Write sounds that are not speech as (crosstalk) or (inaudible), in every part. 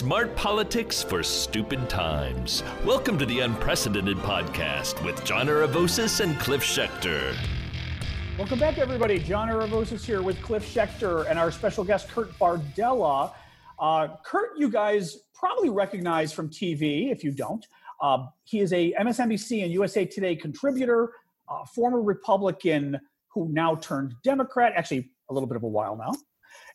Smart politics for stupid times. Welcome to the Unprecedented Podcast with John Aravosis and Cliff Schecter. Welcome back, everybody. John Aravosis here with Cliff Schecter and our special guest, Kurt Bardella. Uh, Kurt, you guys probably recognize from TV, if you don't. Uh, he is a MSNBC and USA Today contributor, uh, former Republican who now turned Democrat, actually a little bit of a while now.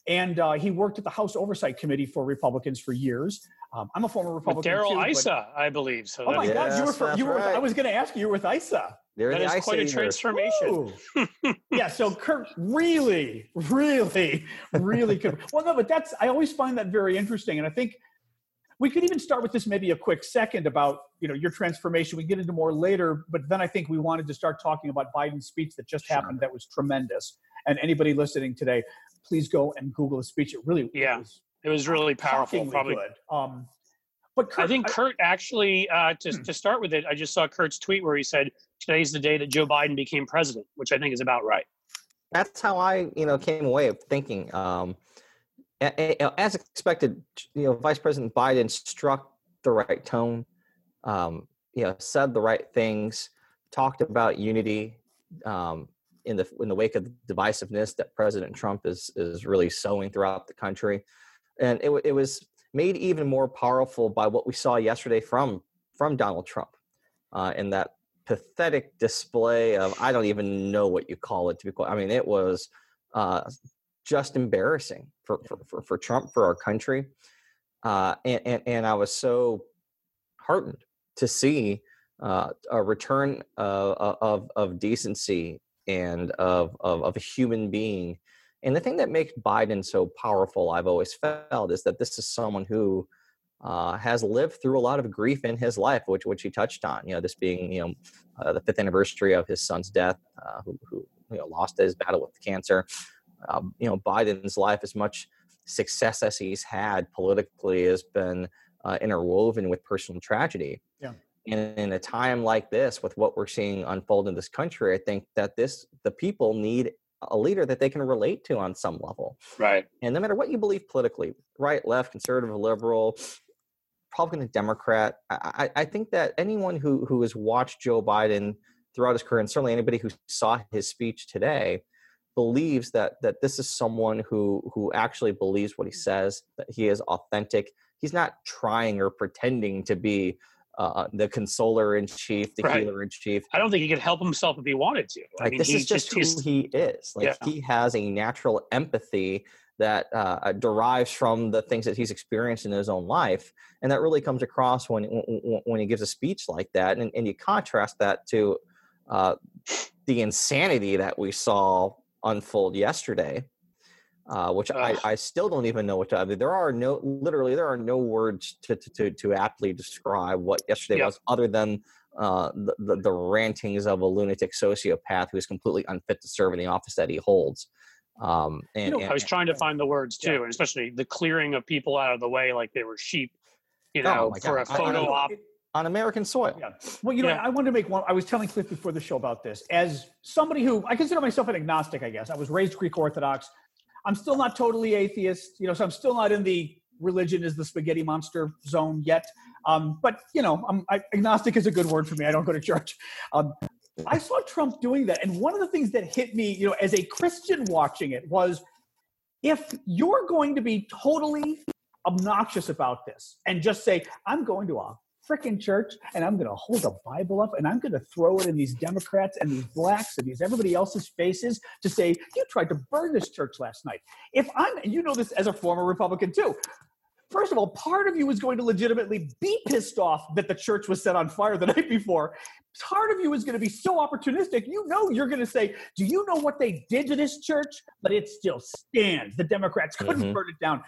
And uh, he worked at the House Oversight Committee for Republicans for years. Um, I'm a former Republican. Darrell Issa, I believe. So oh my yes, God, you were, for, you were right. I was going to ask you, you were with Issa. They're that is quite a transformation. (laughs) yeah, so Kurt really, really, really could. Well, no, but that's I always find that very interesting, and I think we could even start with this maybe a quick second about you know your transformation. We get into more later, but then I think we wanted to start talking about Biden's speech that just sure. happened. That was tremendous. And anybody listening today, please go and Google the speech. It really yeah, it was, it was really powerful. Probably. Good. Um, but Kurt, I think Kurt actually uh, to hmm. to start with it. I just saw Kurt's tweet where he said today's the day that Joe Biden became president, which I think is about right. That's how I you know came away of thinking. Um, as expected, you know, Vice President Biden struck the right tone. Um, you know, said the right things, talked about unity. Um, in the in the wake of the divisiveness that President Trump is is really sowing throughout the country, and it it was made even more powerful by what we saw yesterday from from Donald Trump, uh, in that pathetic display of I don't even know what you call it to be quite. I mean, it was uh, just embarrassing for, for, for, for, Trump for our country, uh, and, and and I was so heartened to see uh, a return of, of, of decency and of, of, of a human being. And the thing that makes Biden so powerful, I've always felt, is that this is someone who uh, has lived through a lot of grief in his life, which which he touched on. You know, this being you know uh, the fifth anniversary of his son's death, uh, who, who you know lost his battle with cancer. Um, you know, Biden's life, as much success as he's had politically, has been uh, interwoven with personal tragedy. And in a time like this, with what we're seeing unfold in this country, I think that this the people need a leader that they can relate to on some level. Right. And no matter what you believe politically, right, left, conservative, liberal, Republican, and Democrat, I, I think that anyone who who has watched Joe Biden throughout his career, and certainly anybody who saw his speech today, believes that that this is someone who who actually believes what he says, that he is authentic. He's not trying or pretending to be uh, the consoler in chief, the right. healer in chief. I don't think he could help himself if he wanted to. I like mean, this is just, just who he is. Like yeah. he has a natural empathy that uh, derives from the things that he's experienced in his own life, and that really comes across when when he gives a speech like that. And, and you contrast that to uh, the insanity that we saw unfold yesterday uh, which I, I still don't even know what to. I mean, there are no literally there are no words to to to, aptly describe what yesterday yep. was, other than uh, the, the, the rantings of a lunatic sociopath who is completely unfit to serve in the office that he holds. Um, and, you know, and, I was trying to find the words too, yeah. and especially the clearing of people out of the way like they were sheep. You oh know, oh for God. a photo op. On American soil. Yeah. Well, you know, yeah. I wanted to make one. I was telling Cliff before the show about this. As somebody who I consider myself an agnostic, I guess I was raised Greek Orthodox. I'm still not totally atheist, you know, so I'm still not in the religion is the spaghetti monster zone yet. Um, but you know, I'm, I, agnostic is a good word for me. I don't go to church. Um, I saw Trump doing that, and one of the things that hit me, you know, as a Christian watching it was, if you're going to be totally obnoxious about this and just say, "I'm going to freaking church and I'm going to hold a Bible up and I'm going to throw it in these Democrats and these blacks and these everybody else's faces to say, you tried to burn this church last night. If I'm, and you know this as a former Republican too, First of all, part of you is going to legitimately be pissed off that the church was set on fire the (laughs) night before. Part of you is going to be so opportunistic. You know, you're going to say, Do you know what they did to this church? But it still stands. The Democrats couldn't mm-hmm. burn it down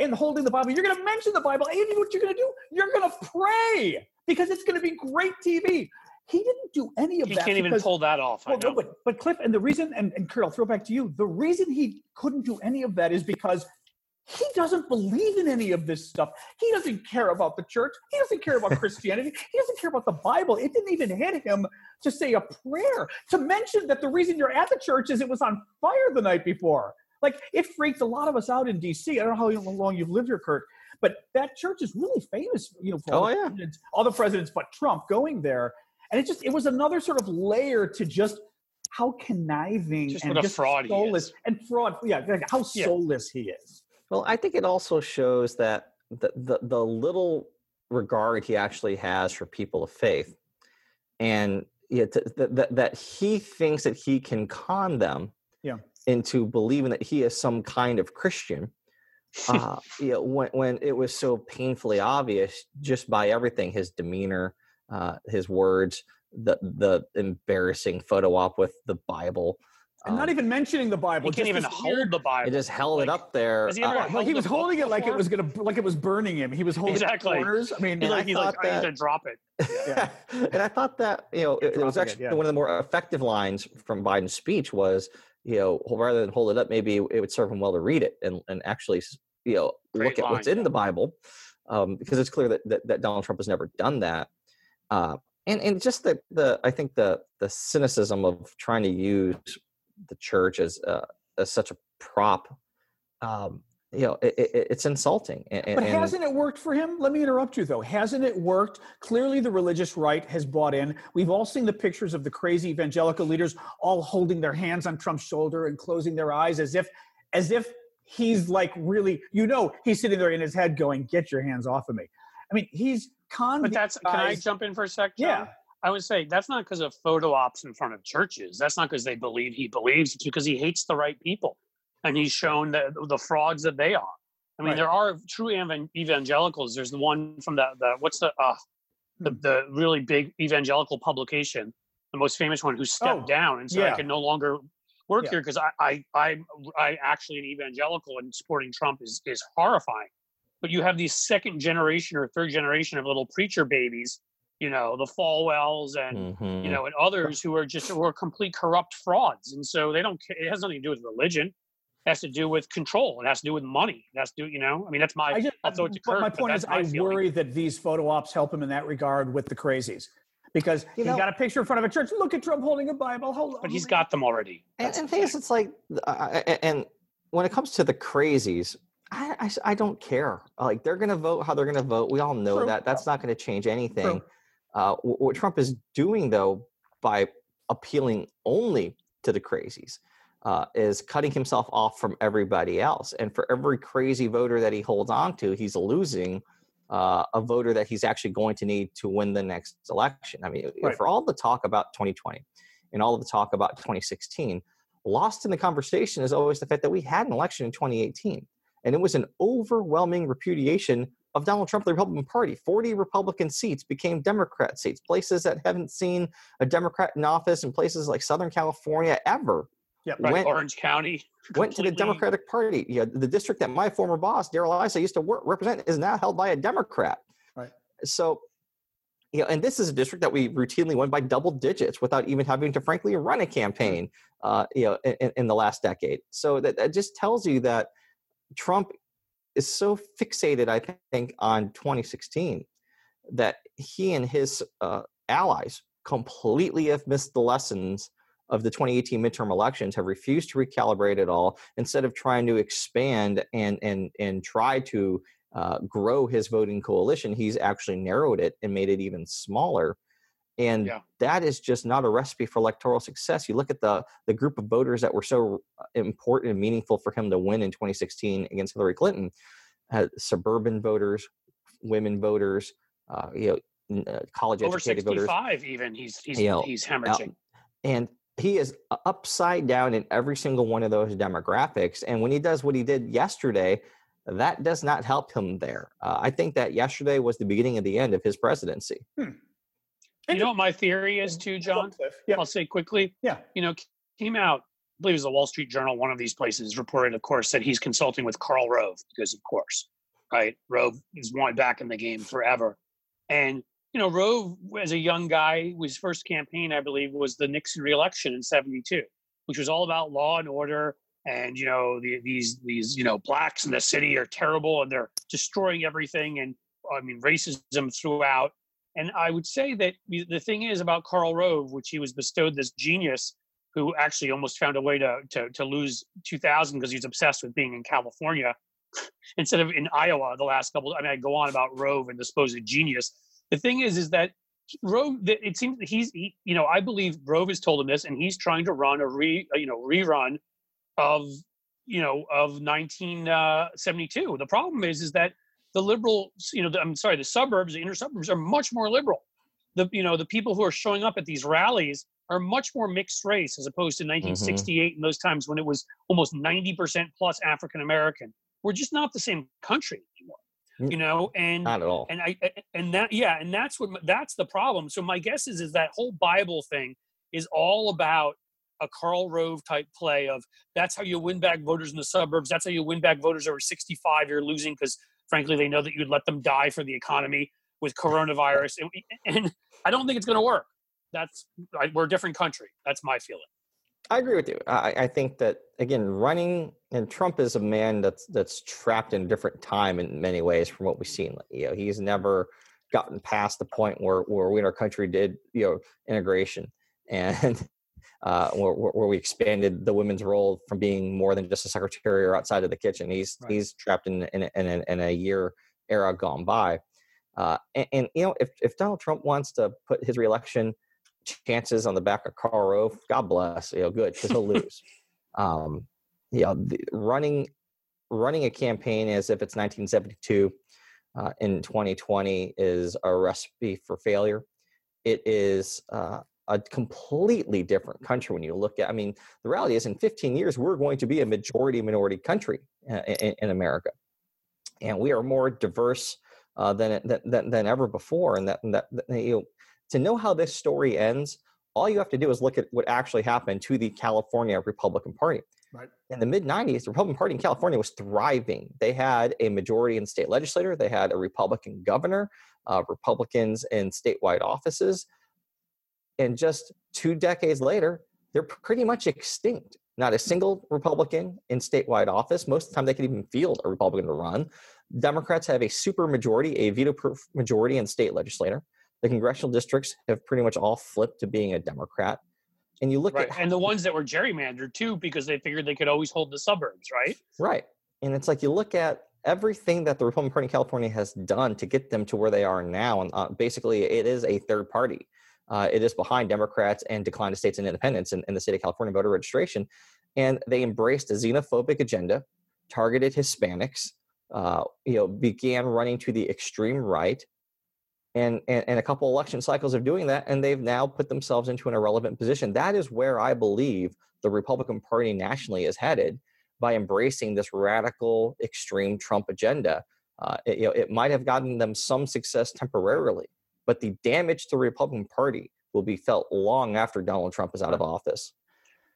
and holding the Bible. You're going to mention the Bible. And you know what you're going to do? You're going to pray because it's going to be great TV. He didn't do any of he that. He can't because, even pull that off. Well, no, but, but Cliff, and the reason, and, and Kurt, I'll throw it back to you. The reason he couldn't do any of that is because he doesn't believe in any of this stuff. He doesn't care about the church. He doesn't care about (laughs) Christianity. He doesn't care about the Bible. It didn't even hit him to say a prayer, to mention that the reason you're at the church is it was on fire the night before. Like it freaked a lot of us out in DC. I don't know how long you've lived here, Kurt, But that church is really famous, you know, for oh, all, yeah. the all the presidents but Trump going there. And it just it was another sort of layer to just how conniving just and what a just fraud soulless and fraud. Yeah, how Yeah. soulless he is. Well, I think it also shows that the, the, the little regard he actually has for people of faith and yeah, t- th- th- that he thinks that he can con them Yeah. Into believing that he is some kind of Christian. Uh, (laughs) you know, when, when it was so painfully obvious just by everything his demeanor, uh, his words, the the embarrassing photo op with the Bible. And not um, even mentioning the Bible. He can't just even hold weird- the Bible. It just held it up there. has he ever uh, Well, held he was holding it like it was gonna like it was burning him. He was holding Exactly. corners. I mean, He's And I like, he's like, thought I need that- to drop it. Yeah. (laughs) and I thought that you know it, it was dropping it, actually yeah. one of the more effective lines from Biden's speech was you know rather than hold it up, maybe it would serve him well to read it and and actually you know Great look at what's in the Bible, um, because it's clear that, that that Donald Trump has never done that. Uh, and and just the the I think the the cynicism of trying to use the church as uh, as such a prop, um, you know, it, it, it's insulting. And, But hasn't it worked for him? Let me interrupt you though. Hasn't it worked? Clearly, the religious right has bought in. We've all seen the pictures of the crazy evangelical leaders all holding their hands on Trump's shoulder and closing their eyes as if, as if he's like really, you know, he's sitting there in his head going, "Get your hands off of me." I mean, he's con. But these that's can I jump in for a sec? John? Yeah. I would say that's not because of photo ops in front of churches. That's not because they believe he believes. It's because he hates the right people, and he's shown the the frauds that they are. I mean, Right. there are true evan- evangelicals. There's the one from the the what's the uh, the, Hmm. the really big evangelical publication, the most famous one, who stepped Oh, down and said, "I can no longer work Yeah. here because I I I I actually an evangelical and supporting Trump is is horrifying." But you have these second generation or third generation of little preacher babies, you know, the Falwells and Mhm. you know, and others who are just who are complete corrupt frauds. And so they don't. It has nothing to do with religion. It has to do with control. It has to do with money. It has to do. You know, I mean, that's my. I just, I'll throw it to but Kurt. my point is, my I feeling. worry that these photo ops help him in that regard with the crazies, because You he know- got a picture in front of a church. Look at Trump holding a Bible. Hold on. But he's got them already. And, That's and the thing is, it's like, uh, and when it comes to the crazies, I I don't care. Like they're going to vote how they're going to vote. We all know True. that. That's not going to change anything. Uh, what Trump is doing, though, by appealing only to the crazies, uh, is cutting himself off from everybody else. And for every crazy voter that he holds on to, he's losing uh, a voter that he's actually going to need to win the next election. I mean, Right. for all the talk about 2020 and all of the talk about 2016, lost in the conversation is always the fact that we had an election in 2018 and it was an overwhelming repudiation of Donald Trump, the Republican Party. 40 Republican seats became Democrat seats, places that haven't seen a Democrat in office in places like Southern California ever. Yep. Right, went- Orange County (laughs) Went to the Democratic Party. Yeah, the district that my former boss, Darrell Issa, used to work, represent is now held by a Democrat. Right. So, you know, and this is a district that we routinely won by double digits without even having to, frankly, run a campaign. Uh, you know, in, in the last decade. So that, that just tells you that Trump is so fixated, I think, on 2016 that he and his uh, allies completely have missed the lessons of the 2018 midterm elections, have refused to recalibrate it all. Instead of trying to expand and and and try to uh, grow his voting coalition, he's actually narrowed it and made it even smaller. And Yeah. that is just not a recipe for electoral success. You look at the the group of voters that were so uh, important and meaningful for him to win in 2016 against Hillary Clinton: uh, suburban voters, women voters, uh, you know, uh, college educated voters, 65 even he's he's You know, he's hemorrhaging and he is upside down in every single one of those demographics. And when he does what he did yesterday, that does not help him there. Uh, I think that yesterday was the beginning of the end of his presidency. you know what my theory is too john Yeah. i'll say quickly Yeah. you know came out i believe it was the wall street journal one of these places reported of course that he's consulting with karl rove because of course right rove is one back in the game forever and you know rove as a young guy his first campaign i believe was the nixon reelection in 72 which was all about law and order and you know the, these these you know blacks in the city are terrible and they're destroying everything and i mean racism throughout and I would say that the thing is about Karl Rove, which he was bestowed this genius who actually almost found a way to to, to lose 2000 because he's obsessed with being in California (laughs) instead of in Iowa the last couple. I mean, I go on about Rove and the supposed genius. The thing is, is that Rove. It seems he's, he, you know, I believe Rove has told him this, and he's trying to run a re, you know, rerun of, you know, of 1972. Uh, the problem is, is that the liberal, you know, the, I'm sorry, the suburbs, the inner suburbs are much more liberal. The, you know, the people who are showing up at these rallies are much more mixed race as opposed to 1968 mm-hmm. and those times when it was almost 90% plus African American. We're just not the same country anymore Mm, you know and not at all. and i and that yeah and that's what that's the problem. So my guess is is that whole bible thing is all about a Karl rove type play of that's how you win back voters in the suburbs that's how you win back voters over 65 you're losing because frankly they know that you'd let them die for the economy with coronavirus and, and i don't think it's going to work. That's we're a different country. That's my feeling I agree with you. I, I, think that again, running and Trump is a man that's that's trapped in a different time in many ways from what we've seen. You know, he's never gotten past the point where where we in our country did you know integration (laughs) and uh, where, where we expanded the women's role from being more than just a secretary or outside of the kitchen. He's right. he's trapped in in, in, a, in a year era gone by. Uh, and, and you know, if if Donald Trump wants to put his reelection chances on the back of Karl Rove, God bless, you know, good because he'll lose. (laughs) Um, you know, the, running running a campaign as if it's 1972 uh, in 2020 is a recipe for failure. It is uh, a completely different country when you look at. I mean, the reality is, in 15 years, we're going to be a majority minority country uh, in, in, America, and we are more diverse uh, than, than than ever before. And that, and that, that you know, to know how this story ends, all you have to do is look at what actually happened to the California Republican Party. Right. In the mid 90s, the Republican Party in California was thriving. They had a majority in state legislature, they had a Republican governor, uh, Republicans in statewide offices. And just two decades later, they're pretty much extinct. Not a single Republican in statewide office. Most of the time, they could even field a Republican to run. Democrats have a super majority, a veto proof majority in state legislature the congressional districts have pretty much all flipped to being a Democrat. And you look right. at and the ones that were gerrymandered too, because they figured they could always hold the suburbs, right? Right. And it's like you look at everything that the Republican Party in California has done to get them to where they are now, and uh, basically it is a third party. Uh, it is behind Democrats and decline of states and independence in, in the state of California voter registration, and they embraced a xenophobic agenda, targeted Hispanics, uh, you know, began running to the extreme right, and, and, and a couple election cycles of doing that, and they've now put themselves into an irrelevant position. That is where I believe the Republican Party nationally is headed by embracing this radical, extreme Trump agenda. Uh, it, you know, it might have gotten them some success temporarily, but the damage to the Republican Party will be felt long after Donald Trump is out of office.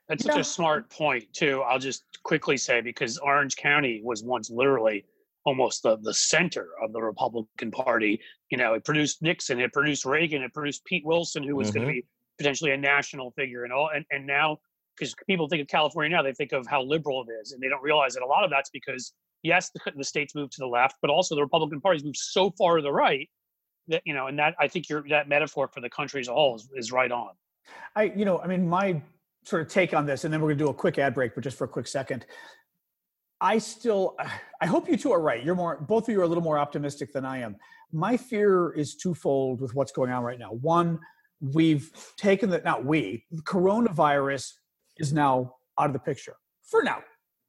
That's such a smart point, too. I'll just quickly say because Orange County was once literally almost the, the center of the Republican Party. You know, it produced Nixon, it produced Reagan, it produced Pete Wilson, who was mm-hmm. going to be potentially a national figure, and all. And, and now, because people think of California now, they think of how liberal it is, and they don't realize that a lot of that's because yes, the, the states moved to the left, but also the Republican Party's moved so far to the right that you know, and that I think your that metaphor for the country as a whole is, is right on. I, you know, I mean, my sort of take on this, and then we're going to do a quick ad break, but just for a quick second. I still, (sighs) I hope you two are right. You're more, both of you are a little more optimistic than I am. My fear is twofold with what's going on right now. One, we've taken that, not we, the coronavirus is now out of the picture for now.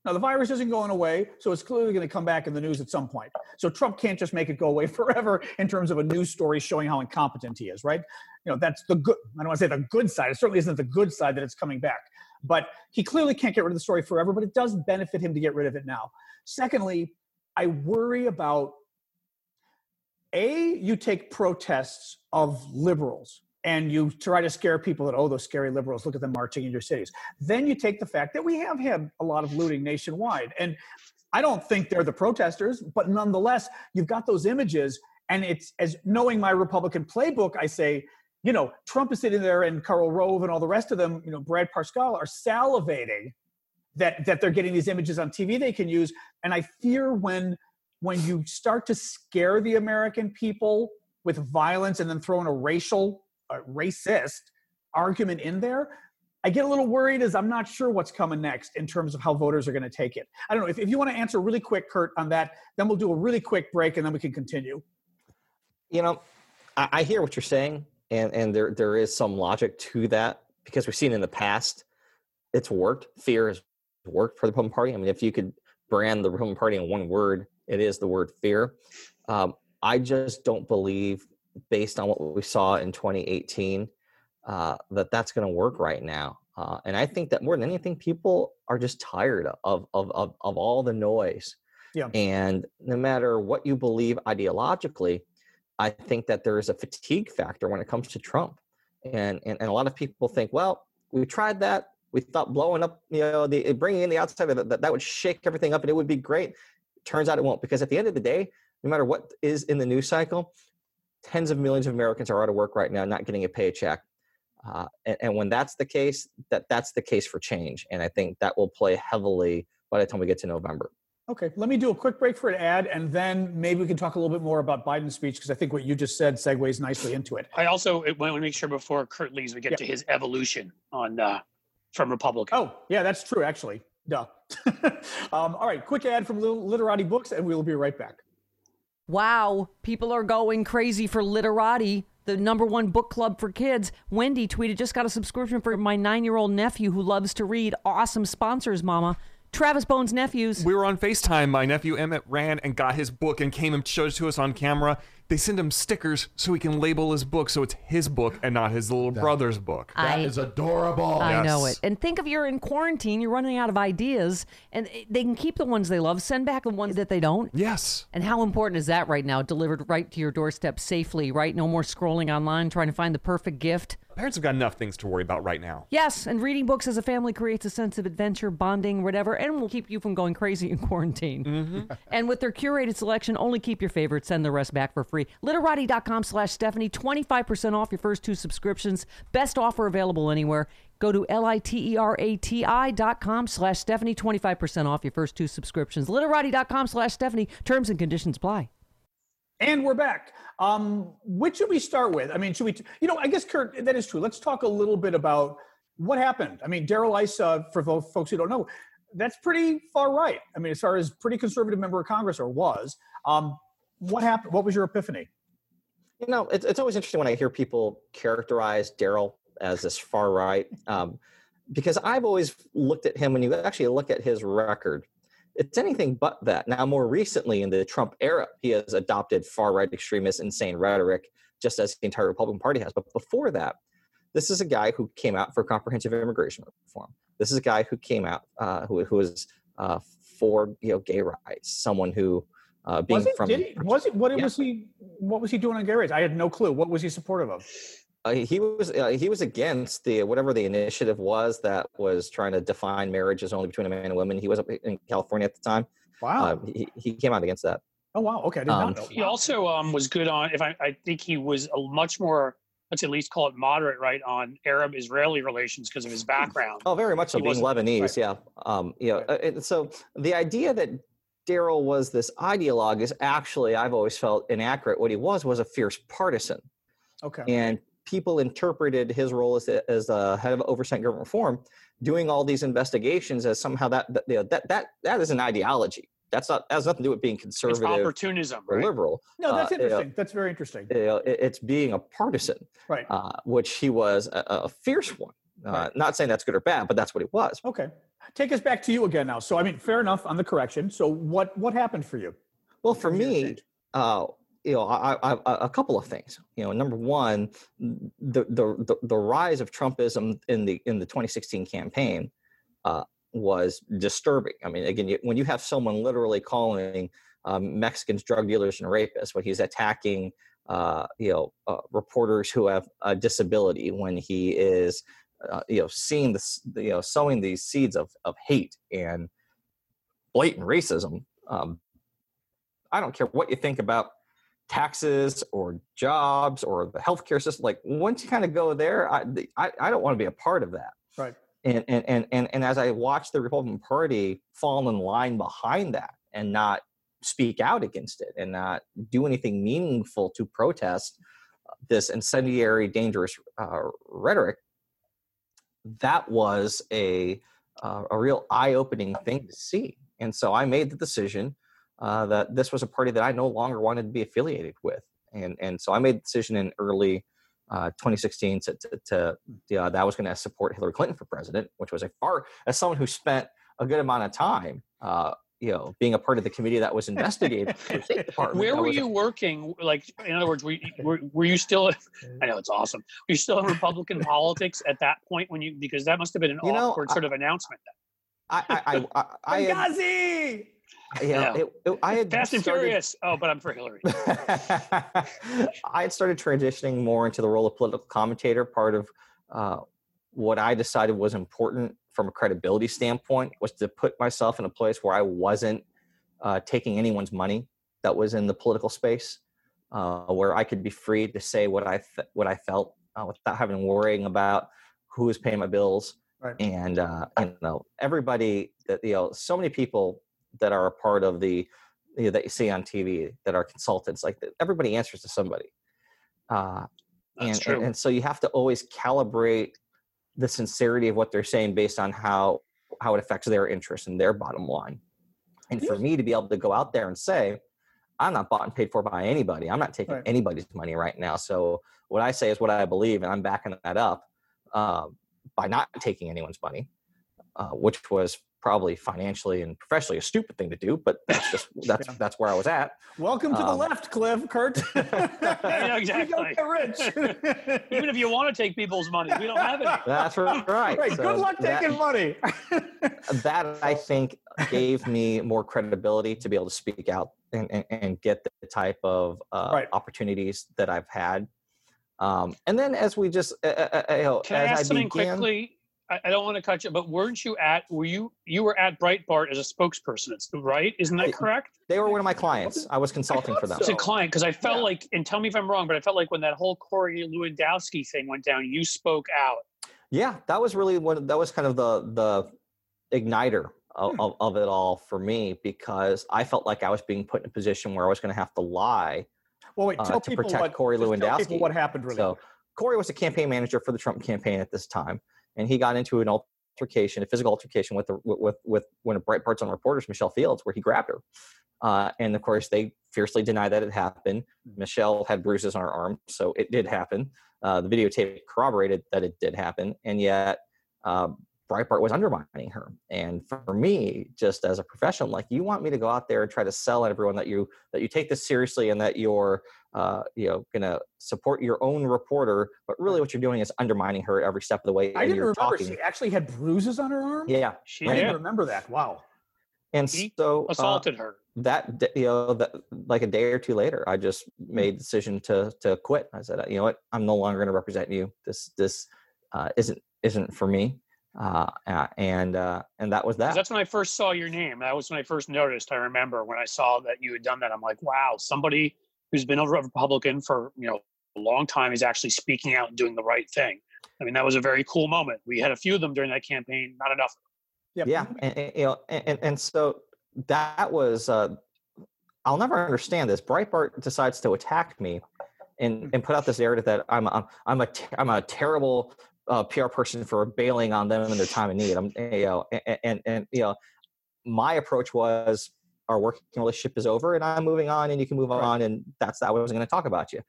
Now, the virus isn't going away, so it's clearly going to come back in the news at some point. So Trump can't just make it go away (laughs) forever in terms of a news story showing how incompetent he is, right? You know, that's the good, I don't want to say the good side. It certainly isn't the good side that it's coming back. But he clearly can't get rid of the story forever, but it does benefit him to get rid of it now. Secondly, I worry about A, you take protests of liberals and you try to scare people that, oh, those scary liberals, look at them marching in your cities. Then you take the fact that we have had a lot of looting nationwide. And I don't think they're the protesters, but nonetheless, you've got those images. And it's as knowing my Republican playbook, I say, you know, Trump is sitting there and Karl Rove and all the rest of them, you know, Brad Parscale are salivating that that they're getting these images on TV they can use. And I fear when when you start to scare the American people with violence and then throw in a racial, racist argument in there, I get a little worried as I'm not sure what's coming next in terms of how voters are going to take it. I don't know if, if you want to answer really quick, Kurt, on that, then we'll do a really quick break and then we can continue. You know, I, I hear what you're saying, and and there there is some logic to that because we've seen in the past it's worked. Fear has worked for the Republican Party. I mean, if you could brand the Republican Party in one word, it is the word fear. Um, I just don't believe, based on what we saw in 2018, uh, that that's going to work right now. Uh, and I think that more than anything, people are just tired of of of, of all the noise. Yeah. And no matter what you believe ideologically, I think that there is a fatigue factor when it comes to Trump. And, and, and a lot of people think, well, we tried that. We thought blowing up, you know, the bringing in the outside that, that that would shake everything up and it would be great. Turns out it won't because at the end of the day, no matter what is in the news cycle, tens of millions of Americans are out of work right now, not getting a paycheck. Uh, and, and, when that's the case, that that's the case for change. And I think that will play heavily by the time we get to November. Okay, let me do a quick break for an ad, and then maybe we can talk a little bit more about Biden's speech because I think what you just said segues nicely into it. I also want to make sure before Kurt leaves, we get yeah. to his evolution on uh, from Republican. Oh, yeah, that's true. Actually, duh. (laughs) um, all right, quick ad from Literati Books, and we will be right back. Wow, people are going crazy for Literati, the number one book club for kids. Wendy tweeted, just got a subscription for my nine year old nephew who loves to read. Awesome sponsors, Mama. Travis Bones' nephews. We were on FaceTime. My nephew Emmett ran and got his book and came and showed it to us on camera. They send him stickers so he can label his book so it's his book and not his little that, brother's book. That I, is adorable. I yes. know it. And think of you're in quarantine, you're running out of ideas, and they can keep the ones they love, send back the ones that they don't. Yes. And how important is that right now? Delivered right to your doorstep safely, right? No more scrolling online trying to find the perfect gift. Parents have got enough things to worry about right now. Yes, and reading books as a family creates a sense of adventure, bonding, whatever, and will keep you from going crazy in quarantine. Mm-hmm. and with their curated selection, only keep your favorites, send the rest back for free. Literati.com slash Stephanie, 25% off your first two subscriptions. Best offer available anywhere. Go to L-I-T-E-R-A-T-I dot com slash Stephanie, 25% off your first two subscriptions. Literati.com slash Stephanie. Terms and conditions apply. And we're back. Um, which should we start with? I mean, should we, t- you know, I guess, Kurt, that is true. Let's talk a little bit about what happened. I mean, Darrell Issa, for folks who don't know, that's pretty far right. I mean, as far as pretty conservative member of Congress or was. Um, what happened? What was your epiphany? You know, it's, it's always interesting when I hear people characterize Darrell as this far right, um, because I've always looked at him when you actually look at his record it's anything but that. Now, more recently in the Trump era, he has adopted far right extremist, insane rhetoric, just as the entire Republican Party has. But before that, this is a guy who came out for comprehensive immigration reform. This is a guy who came out uh, who who was uh, for you know gay rights. Someone who uh, being was it, from did he, was it what yeah. was he what was he doing on gay rights? I had no clue. What was he supportive of? Uh, he was uh, he was against the whatever the initiative was that was trying to define marriage as only between a man and a woman. He was in California at the time. Wow. Uh, he, he came out against that. Oh wow. Okay. I did um, not know. He also um, was good on. If I, I think he was a much more let's at least call it moderate right on Arab Israeli relations because of his background. Oh, very much so. He being Lebanese, right. yeah. Um, you know, right. uh, so the idea that Darrell was this ideologue is actually, I've always felt inaccurate. What he was was a fierce partisan. Okay. And people interpreted his role as, as a head of oversight government reform, doing all these investigations as somehow that that, you know, that that that is an ideology. That's not that has nothing to do with being conservative, it's opportunism, or right? liberal. No, that's uh, interesting. You that's very interesting. You know, it's being a partisan, right? Uh, which he was a, a fierce one. Uh, right. Not saying that's good or bad, but that's what he was. Okay, take us back to you again now. So, I mean, fair enough on the correction. So, what what happened for you? Well, for me, uh, you know, I, I, a couple of things. You know, number one, the, the the rise of Trumpism in the in the 2016 campaign uh, was disturbing. I mean, again, when you have someone literally calling um, Mexicans drug dealers and rapists, when he's attacking, uh, you know, uh, reporters who have a disability, when he is, uh, you know, seeing this, you know, sowing these seeds of of hate and blatant racism. Um, I don't care what you think about taxes or jobs or the healthcare system like once you kind of go there I, I, I don't want to be a part of that right and and and and, and as i watch the republican party fall in line behind that and not speak out against it and not do anything meaningful to protest this incendiary dangerous uh, rhetoric that was a uh, a real eye-opening thing to see. And so I made the decision uh, that this was a party that I no longer wanted to be affiliated with. And and so I made the decision in early uh, 2016 to, to, to that I was going to support Hillary Clinton for president, which was a far as someone who spent a good amount of time uh, you know, being a part of the committee that was investigating the State (laughs) Department. Where were you a, working? Like, in other words, were you, were, were you still? I know it's awesome. Were you still in Republican (laughs) politics at that point when you? Because that must have been an you awkward know, sort of announcement. I, I, I, I, (laughs) I had, yeah, yeah. It, it, I had Fast and started, Furious. Oh, but I'm for Hillary. I had started transitioning more into the role of political commentator. Part of uh, what I decided was important from a credibility standpoint was to put myself in a place where I wasn't uh, taking anyone's money that was in the political space, uh, where I could be free to say what I what I felt uh, without having worrying about who was paying my bills. Right. And uh, you know, everybody that you know, so many people that are a part of the you know, that you see on TV that are consultants, like everybody answers to somebody. Uh, and, and, and so you have to always calibrate the sincerity of what they're saying based on how how it affects their interest and their bottom line. And for me to be able to go out there and say, I'm not bought and paid for by anybody. I'm not taking right. anybody's money right now. So what I say is what I believe, and I'm backing that up uh, by not taking anyone's money, uh, which was probably financially and professionally a stupid thing to do, but that's just (laughs) that's yeah. that's where I was at. Welcome to um, the left, Cliff, Kurt. (laughs) (laughs) yeah, exactly. get rich. Even if you want to take people's money, we don't have it. That's right. Right. So Good luck that, taking money. that I think gave me more credibility to be able to speak out and, and, and get the type of uh, right. opportunities that I've had. Um, and then as we just, uh, uh, uh you know, Can I ask I something began, quickly? I, don't want to cut you, but weren't you at? Were you you were at Breitbart as a spokesperson? Right? Isn't that correct? They were one of my clients. I was consulting for them. It's a client because I felt yeah. like, and tell me if I'm wrong, but I felt like when that whole Corey Lewandowski thing went down, you spoke out. Yeah, that was really what that was kind of the the igniter of, hmm. of, of it all for me because I felt like I was being put in a position where I was going to have to lie. Well, wait, tell uh, to protect what, Corey Lewandowski. what happened really. So, Corey was a campaign manager for the Trump campaign at this time and he got into an altercation, a physical altercation with the, with with one of Breitbart's own reporters, Michelle Fields, where he grabbed her. Uh, and of course, they fiercely deny that it happened. Hmm. Michelle had bruises on her arm, so it did happen. Uh, the videotape corroborated that it did happen, and yet uh, Breitbart was undermining her. And for me, just as a professional, like you want me to go out there and try to sell everyone that you that you take this seriously and that you're uh, you know going to support your own reporter, but really what you're doing is undermining her every step of the way. I didn't remember talking. she actually had bruises on her arm. Yeah, she I didn't remember that. Wow. And he so uh, assaulted uh, her. That you know, that like a day or two later, I just made the decision to to quit. I said, you know what, I'm no longer going to represent you. This this uh, isn't isn't for me uh, and uh, and that was that. That's when I first saw your name. That was when I first noticed. I remember when I saw that you had done that. I'm like, wow, somebody who's been a Republican for you know a long time is actually speaking out and doing the right thing. I mean, that was a very cool moment. We had a few of them during that campaign. Not enough. Yep. Yeah, and, and, you know, and, and so that was. Uh, I'll never understand this. Breitbart decides to attack me and, and put out this narrative that I'm a, I'm a I'm a terrible uh, PR person for bailing on them in their time of need. I'm, you know, and, and, and you know, my approach was our working relationship is over and I'm moving on and you can move on and that's that I wasn't going to talk about you.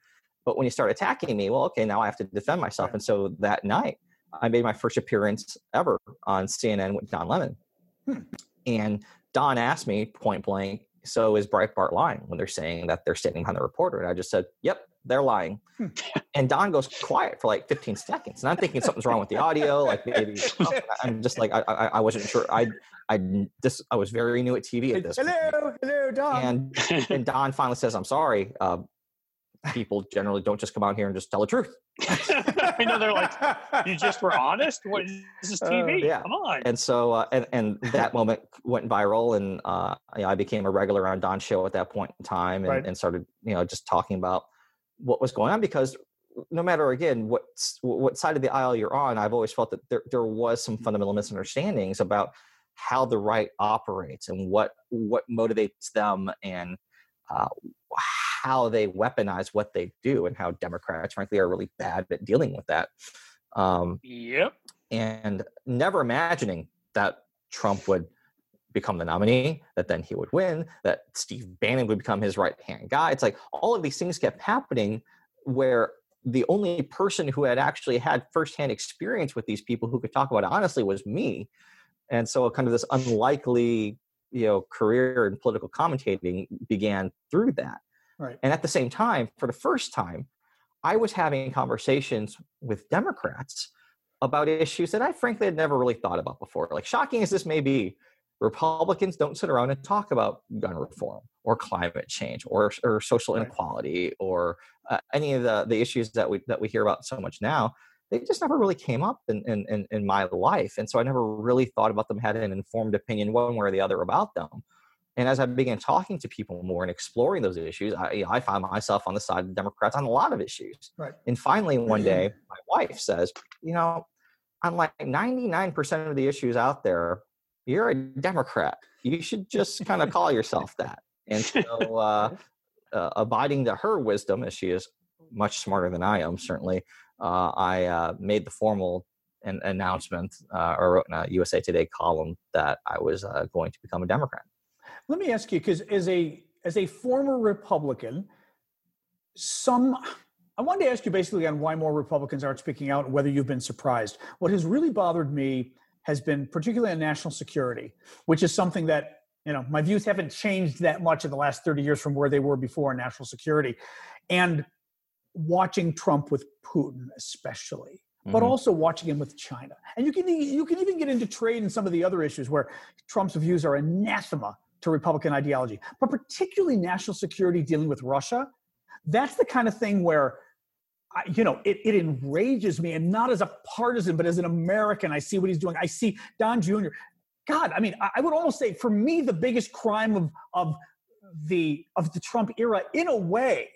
But when you start attacking me, well, okay, now I have to defend myself. And so that night, I made my first appearance ever on CNN with Don Lemon. Hmm. And Don asked me point blank, so is Breitbart lying when they're saying that they're standing behind the reporter? And I just said, yep, they're lying. Hmm. and Don goes quiet for like 15 seconds. And I'm thinking something's wrong with the audio. Like maybe (laughs) I'm just like, I, I, I, wasn't sure. I, I, this, I was very new at TV at this Hello, point. hello, Don. And, and Don finally says, I'm sorry. Uh, people generally don't just come out here and just tell the truth. (laughs) I know they're like, you just were honest. What is this TV? Uh, yeah. Come on. And so, uh, and and that moment went viral, and uh, you know, I became a regular on Don's show at that point in time, and, right. and started, you know, just talking about what was going on because no matter again what what side of the aisle you're on, I've always felt that there there was some fundamental misunderstandings about how the right operates and what what motivates them and uh, how they weaponize what they do and how Democrats, frankly, are really bad at dealing with that. Um, yep. and never imagining that Trump would become the nominee, that then he would win, that Steve Bannon would become his right hand guy. It's like all of these things kept happening where the only person who had actually had firsthand experience with these people who could talk about it honestly was me. And so kind of this unlikely, you know, career in political commentating began through that. Right. And at the same time, for the first time, I was having conversations with Democrats about issues that I frankly had never really thought about before. Like shocking as this may be, Republicans don't sit around and talk about gun reform or climate change or, or social inequality or uh, any of the, the issues that we that we hear about so much now. They just never really came up in, in, in, my life. And so I never really thought about them, had an informed opinion one way or the other about them. And as I began talking to people more and exploring those issues, I, I found myself on the side of the Democrats on a lot of issues. Right. And finally, one (clears throat) day, my wife says, You know, on like 99% of the issues out there, you're a Democrat. You should just kind of call (laughs) yourself that. And so, uh, uh, abiding to her wisdom, as she is much smarter than I am, certainly, uh, I uh, made the formal an announcement uh, or wrote in a USA Today column that I was uh, going to become a Democrat. Let me ask you, because as a as a former Republican, some I wanted to ask you basically on why more Republicans aren't speaking out and whether you've been surprised. What has really bothered me has been particularly on national security, which is something that you know my views haven't changed that much in the last 30 years from where they were before on national security. And watching Trump with Putin, especially but Mhm. also watching him with China. And you can you can even get into trade and some of the other issues where Trump's views are anathema to Republican ideology, but particularly national security dealing with Russia. That's the kind of thing where, I, you know, it, it enrages me, and not as a partisan, but as an American. I see what he's doing. I see Don Jr. God, I mean, I, I would almost say for me, the biggest crime of of the of the Trump era, in a way,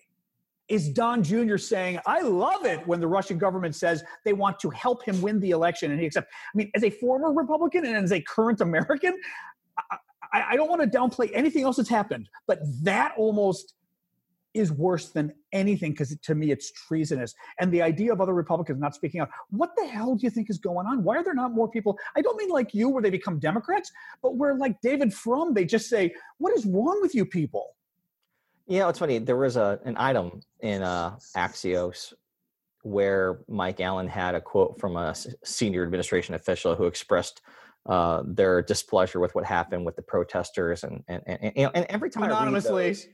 is Don Jr. saying, I love it when the Russian government says they want to help him win the election and he accepts. I mean, as a former Republican and as a current American, I, I, I don't want to downplay anything else that's happened, but that almost is worse than anything because to me it's treasonous. And the idea of other Republicans not speaking out, what the hell do you think is going on? Why are there not more people? I don't mean like you where they become Democrats, but where like David Frum, they just say, What is wrong with you people? Know, it's funny. There was a an item in uh, Axios where Mike Allen had a quote from a senior administration official who expressed uh, their displeasure with what happened with the protesters, and and and, and, and every time I read Anonymously. those,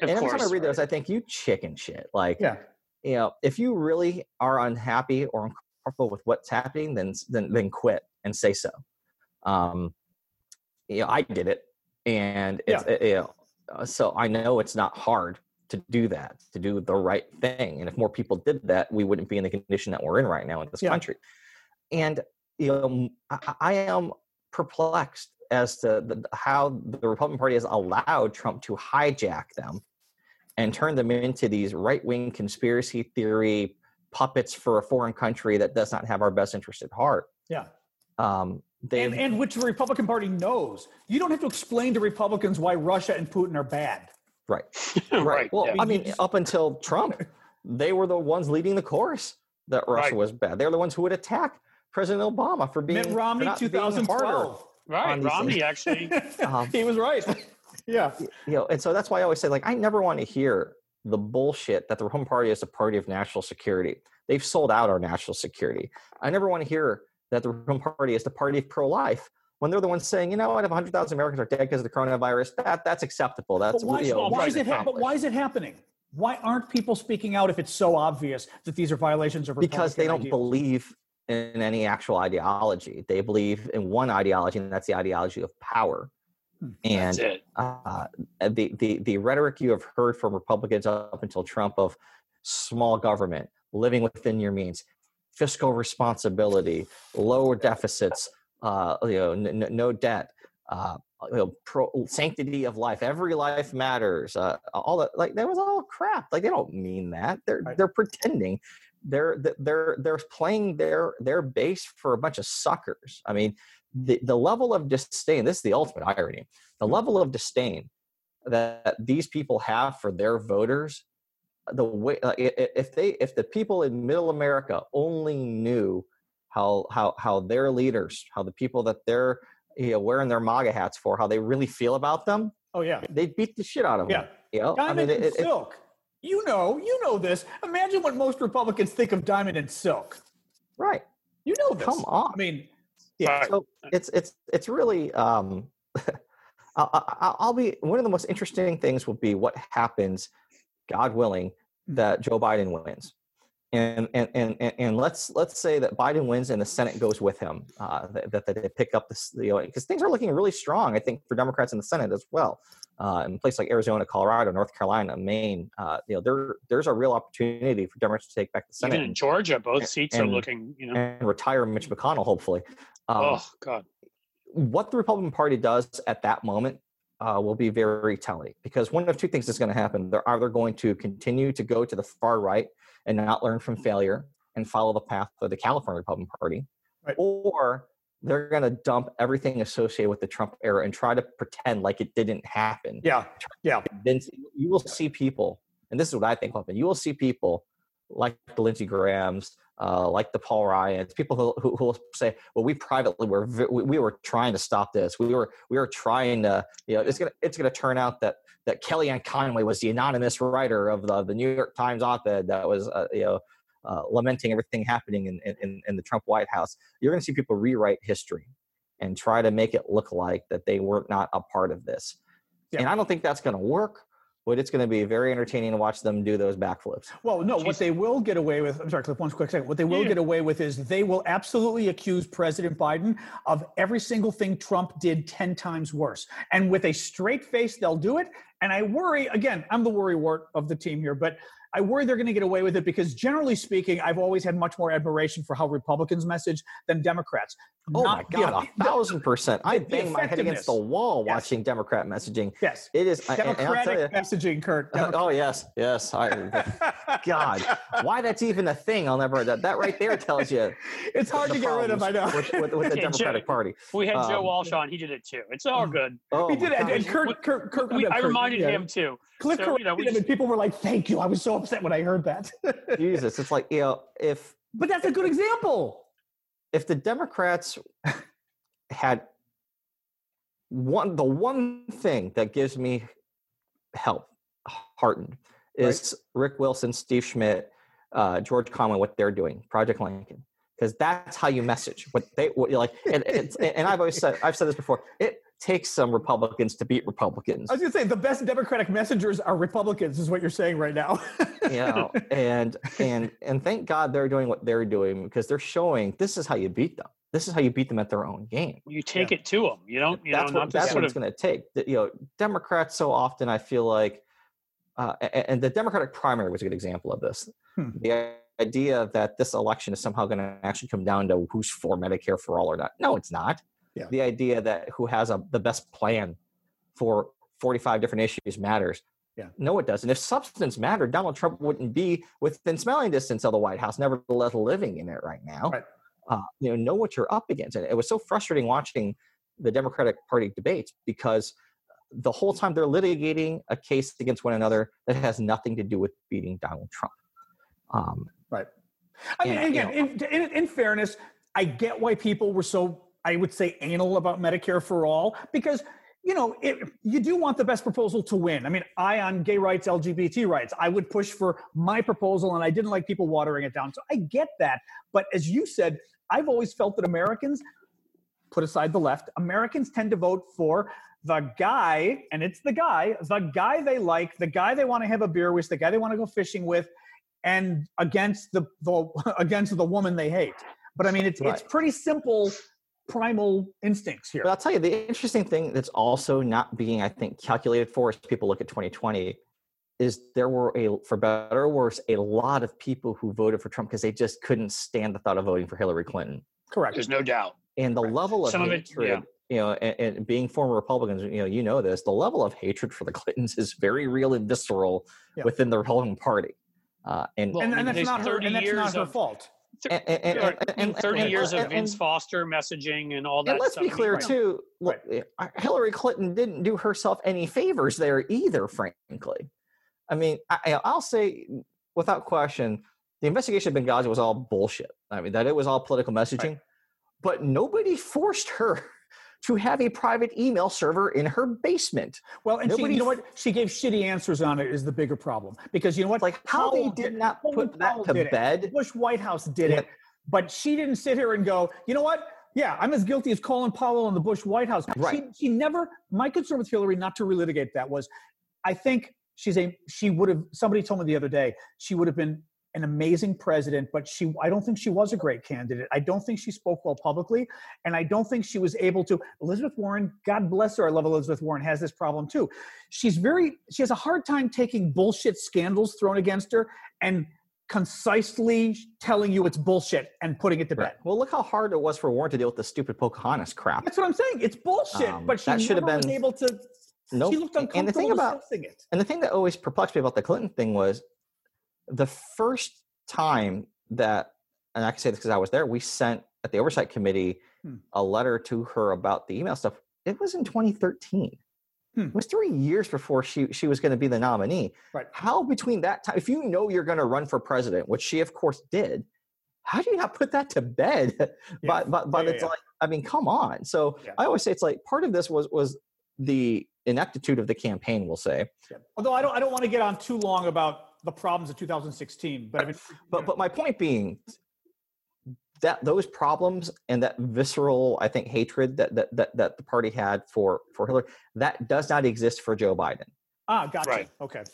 Of and every course, time I read right. those, I think you chicken shit. Like, Yeah. you know, if you really are unhappy or uncomfortable with what's happening, then then then quit and say so. Um, you know, I did it, and it's uh, you know, uh, so I know it's not hard to do that, to do the right thing. And if more people did that, we wouldn't be in the condition that we're in right now in this Yeah. country. And you know, I am perplexed as to the, how the Republican Party has allowed Trump to hijack them and turn them into these right-wing conspiracy theory puppets for a foreign country that does not have our best interest at heart. Yeah. Um, they And, and which the Republican Party knows. You don't have to explain to Republicans why Russia and Putin are bad. right, (laughs) right. Well, yeah. I mean, up until Trump, they were the ones leading the chorus that Russia Right. was bad. They're the ones who would attack President Obama for being Mitt for Romney, not being harder. 2012. right. on Romney actually. (laughs) Um, he was right. (laughs) Yeah. you know, and so that's why I always say, like, I never want to hear the bullshit that the Republican Party is a party of national security. They've sold out our national security. I never want to hear that the Republican Party is the party of pro-life when they're the ones saying, you know what, if 100,000 Americans are dead because of the coronavirus, that that's acceptable. That's But why, you know, why is it hap- but why is it happening? Why aren't people speaking out if it's so obvious that these are violations of because they don't believe in any actual ideology. They believe in one ideology, and that's the ideology of power. Hmm. And uh, the, the the rhetoric you have heard from Republicans up until Trump of small government, living within your means, fiscal responsibility, lower deficits, uh, you know, n- n- no debt, uh, you know, pro- sanctity of life, every life matters. Uh, all that, like that was all crap. Like they don't mean that. They're Right. they're pretending. They're they're they're playing their their base for a bunch of suckers. I mean, the the level of disdain. This is the ultimate irony. The level of disdain that these people have for their voters the way uh, i- i- if they if the people in middle america only knew how how how their leaders, how the people that they're you know, wearing their MAGA hats for, how they really feel about them, Oh yeah. they beat the shit out of Yeah. them. You know, I Diamond mean, and it, it, silk. you know, you know this. Imagine what most Republicans think of diamond and silk. right. You know this. Come on. I mean, yeah. So it's it's it's really um, (laughs) I'll, I'll be one of the most interesting things will be what happens, God willing, that Joe Biden wins, and and and and, and let's let's say that Biden wins and the Senate goes with him, uh, that, that they pick up this you know because things are looking really strong I think for Democrats in the Senate as well. Uh, in places like Arizona, Colorado, North Carolina, Maine, uh, you know, there there's a real opportunity for Democrats to take back the Senate Even in Georgia, both seats are looking, you know. and retire Mitch McConnell, hopefully. Um, oh God. what the Republican Party does at that moment uh, will be very telling because one of two things is going to happen. They're either going to continue to go to the far right and not learn from failure and follow the path of the California Republican Party, Right. or they're going to dump everything associated with the Trump era and try to pretend like it didn't happen. yeah. Yeah. Then you will see people, and this is what I think will happen. You will see people like the Lindsey Grahams, uh, like the Paul Ryans, people who, who, who will say, "Well, we privately were we, we were trying to stop this. We were we were trying to, you know, it's gonna it's gonna turn out that that Kellyanne Conway was the anonymous writer of the the New York Times op-ed that was, uh, you know." Uh, lamenting everything happening in, in, in the Trump White House, you're going to see people rewrite history and try to make it look like that they were not a part of this. Yeah. And I don't think that's going to work, but it's going to be very entertaining to watch them do those backflips. Well, no, what they will get away with, I'm sorry, Cliff, one quick second. What they will Yeah. get away with is they will absolutely accuse President Biden of every single thing Trump did 10 times worse. And with a straight face, they'll do it. And I worry, again, I'm the worry wart of the team here, but I worry they're going to get away with it because generally speaking, I've always had much more admiration for how Republicans message than Democrats. Oh Not my the- God, a thousand percent. I the bang my head against the wall Yes. watching Democrat messaging. Yes. It is, I- and, and I'll you, messaging, Kurt. (laughs) oh yes, yes. I, God, why that's even a thing? I'll never. That, that right there tells you (laughs) It's hard to get rid of, I know. with, with, with the (laughs) Yeah, Joe- Democratic Party. We had Joe Um, Walsh on. He did it too. It's all good. Oh, he did it. And, and. Kurt, Kurt, Kurt, We, yeah, I reminded yeah. him too. Cliff So, you know, we just- and people were like, "Thank you." I was so upset when I heard that. (laughs) Jesus, it's like you know, if but that's a good example. if the Democrats had one, the one thing that gives me help, heartened, is Rick Wilson, Steve Schmidt, uh, George Conway, what they're doing, Project Lincoln, because that's how you message. What they what, you're like, and, it's, and I've always said, I've said this before. It takes some Republicans to beat Republicans. I was going to say the best Democratic messengers are Republicans, is what you're saying right now. (laughs) you know and and and thank god they're doing what they're doing because they're showing this is how you beat them this is how you beat them at their own game You take it to them. You don't. You that's know, what not that's what it's of. going to take you know democrats so often i feel like uh, and the democratic primary was a good example of this Hmm. the idea that this election is somehow going to actually come down to who's for medicare for all or not no it's not Yeah. the idea that who has a, the best plan for 45 different issues matters Yeah. no it doesn't if substance mattered donald trump wouldn't be within smelling distance of the white house nevertheless living in it right now Right. uh, you know know what you're up against and it was so frustrating watching the democratic party debates because the whole time they're litigating a case against one another that has nothing to do with beating donald trump um, I mean, Yeah, you again, in, in, in fairness, I get why people were so, I would say, anal about Medicare for all because, you know, it, you do want the best proposal to win. I mean, I, on gay rights, LGBT rights, I would push for my proposal and I didn't like people watering it down. So I get that. But as you said, I've always felt that Americans, put aside the left, Americans tend to vote for the guy, and it's the guy, the guy they like, the guy they want to have a beer with, the guy they want to go fishing with, and against the, the (laughs) against the woman they hate. But I mean, it's it's pretty simple, primal instincts here. But I'll tell you, the interesting thing that's also not being, I think, calculated for as people look at 2020 is there were a, for better or worse, a lot of people who voted for Trump because they just couldn't stand the thought of voting for Hillary Clinton. Correct. There's no doubt. And the level of Some of it, yeah. you know, and, and being former Republicans, you know, you know this, the level of hatred for the (laughs) Clintons is very real and visceral Yeah. within the Republican Party. Uh, and, Well, and, I and that's not her. And that's not her of- fault. And, and, and, Yeah, and- and- 30 and- years of Vince Foster messaging and all that. and let's be clear right. too look, uh, hillary clinton didn't do herself any favors there either frankly i mean I, i'll say without question the investigation of Benghazi was all bullshit. I mean, that it was all political messaging, but nobody forced her to have a private email server in her basement. Well, and she, Nobody you know what? She gave shitty answers on it is the bigger problem because you know what? Like how they Powell did not put that to it. bed. Bush White House did Yeah. it, but she didn't sit here and go, you know what? Yeah, I'm as guilty as Colin Powell and the Bush White House. Right. She, she never. My concern with Hillary, not to relitigate that, was I think she's a. She would have. Somebody told me the other day she would have been an amazing president, but she. I don't think she was a great candidate. I don't think she spoke well publicly, and I don't think she was able to. Elizabeth Warren, God bless her, I love Elizabeth Warren, has this problem too. She's very. She has a hard time taking bullshit scandals thrown against her and concisely telling you it's bullshit and putting it to bed. Right. Well, look how hard it was for Warren to deal with the stupid Pocahontas crap. That's what I'm saying. It's bullshit, Um, but she that should have been- able to. Nope. She looked And- uncomfortable and the thing about it. And the thing that always perplexed me about the Clinton thing was the first time that, and I can say this because I was there, we sent at the oversight committee Hmm. a letter to her about the email stuff. It was in 2013. Hmm. It was three years before she she was going to be the nominee. Right. How between that time, if you know you're going to run for president, which she of course did, how do you not put that to bed? (laughs) Yeah. but but but Yeah, it's yeah. like I mean, come on. So. I always say it's like part of this was was the ineptitude of the campaign. We'll say. Although I don't, I don't want to get on too long about the problems of 2016. But I mean, but but my point being that those problems and that visceral i think hatred that that that, that the party had for for hillary that does not exist for joe biden ah, gotcha. Right. Okay.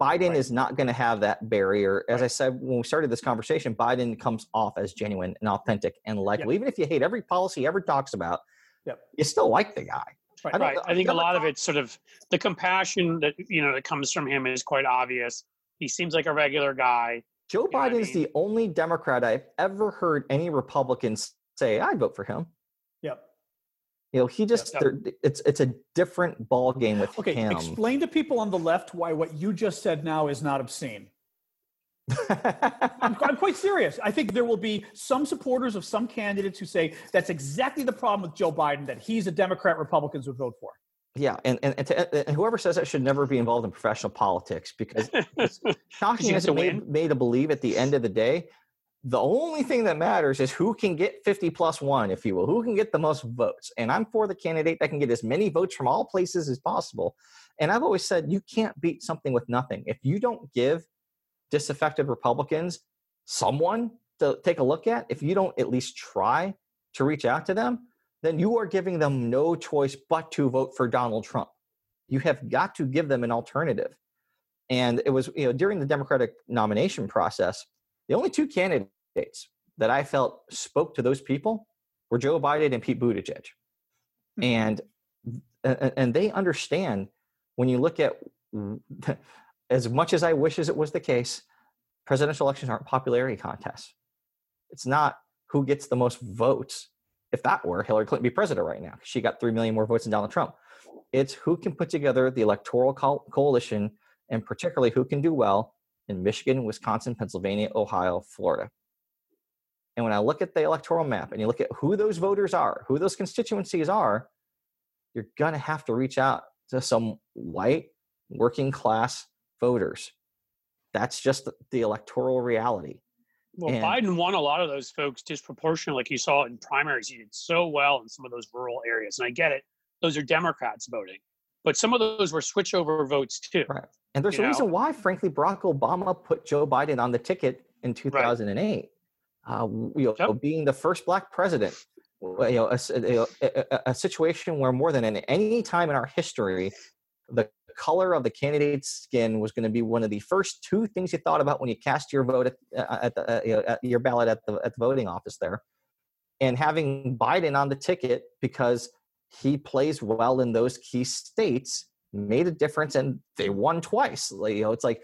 biden Right. is not going to have that barrier as i said when we started this conversation biden comes off as genuine and authentic and likable even if you hate every policy he ever talks about Yep. you still like the guy Right. I Right. I think a lot of it's sort of the compassion that you know that comes from him is quite obvious. He seems like a regular guy. joe Yeah, I biden's mean- the only democrat i've ever heard any republicans say i'd vote for him Yep. you know he just Yep. it's it's a different ball game with Okay. him Explain to people on the left why what you just said now is not obscene. I'm, I'm quite serious. I think there will be some supporters of some candidates who say that's exactly the problem with Joe Biden, that he's a Democrat Republicans would vote for. Yeah, and and, and, to, and whoever says that should never be involved in professional politics because it's (laughs) shocking as it made, made to believe at the end of the day, the only thing that matters is who can get 50 plus one, if you will, who can get the most votes. And I'm for the candidate that can get as many votes from all places as possible. And I've always said you can't beat something with nothing. If you don't give disaffected Republicans someone to take a look at, if you don't at least try to reach out to them, then you are giving them no choice but to vote for Donald Trump. You have got to give them an alternative. And it was, you know, during the Democratic nomination process, the only two candidates that I felt spoke to those people were Joe Biden and Pete Buttigieg. Hmm. And and and they understand when you look at (laughs) as much as I wish as it was the case, presidential elections aren't popularity contests. It's not who gets the most votes. If that were Hillary Clinton be president right now, she got three million more votes than Donald Trump. It's who can put together the electoral co- coalition, and particularly who can do well in Michigan, Wisconsin, Pennsylvania, Ohio, Florida. And when I look at the electoral map and you look at who those voters are, who those constituencies are, you're going to have to reach out to some white working class voters. That's just the electoral reality. Well, And- Biden won a lot of those folks disproportionately. Like you saw in primaries, he did so well in some of those rural areas. And I get it; those are Democrats voting, but some of those were switchover votes too. Right. And there's a reason why, frankly, Barack Obama put Joe Biden on the ticket in 2008. Uh, you know, Yep. being the first black president, you know, a, know, a, a- a situation where more than in any time in our history, the color of the candidate's skin was going to be one of the first two things you thought about when you cast your vote at, uh, at, the, uh, you know, at your ballot at the at the voting office there. And having Biden on the ticket because he plays well in those key states made a difference and they won twice. You know, it's like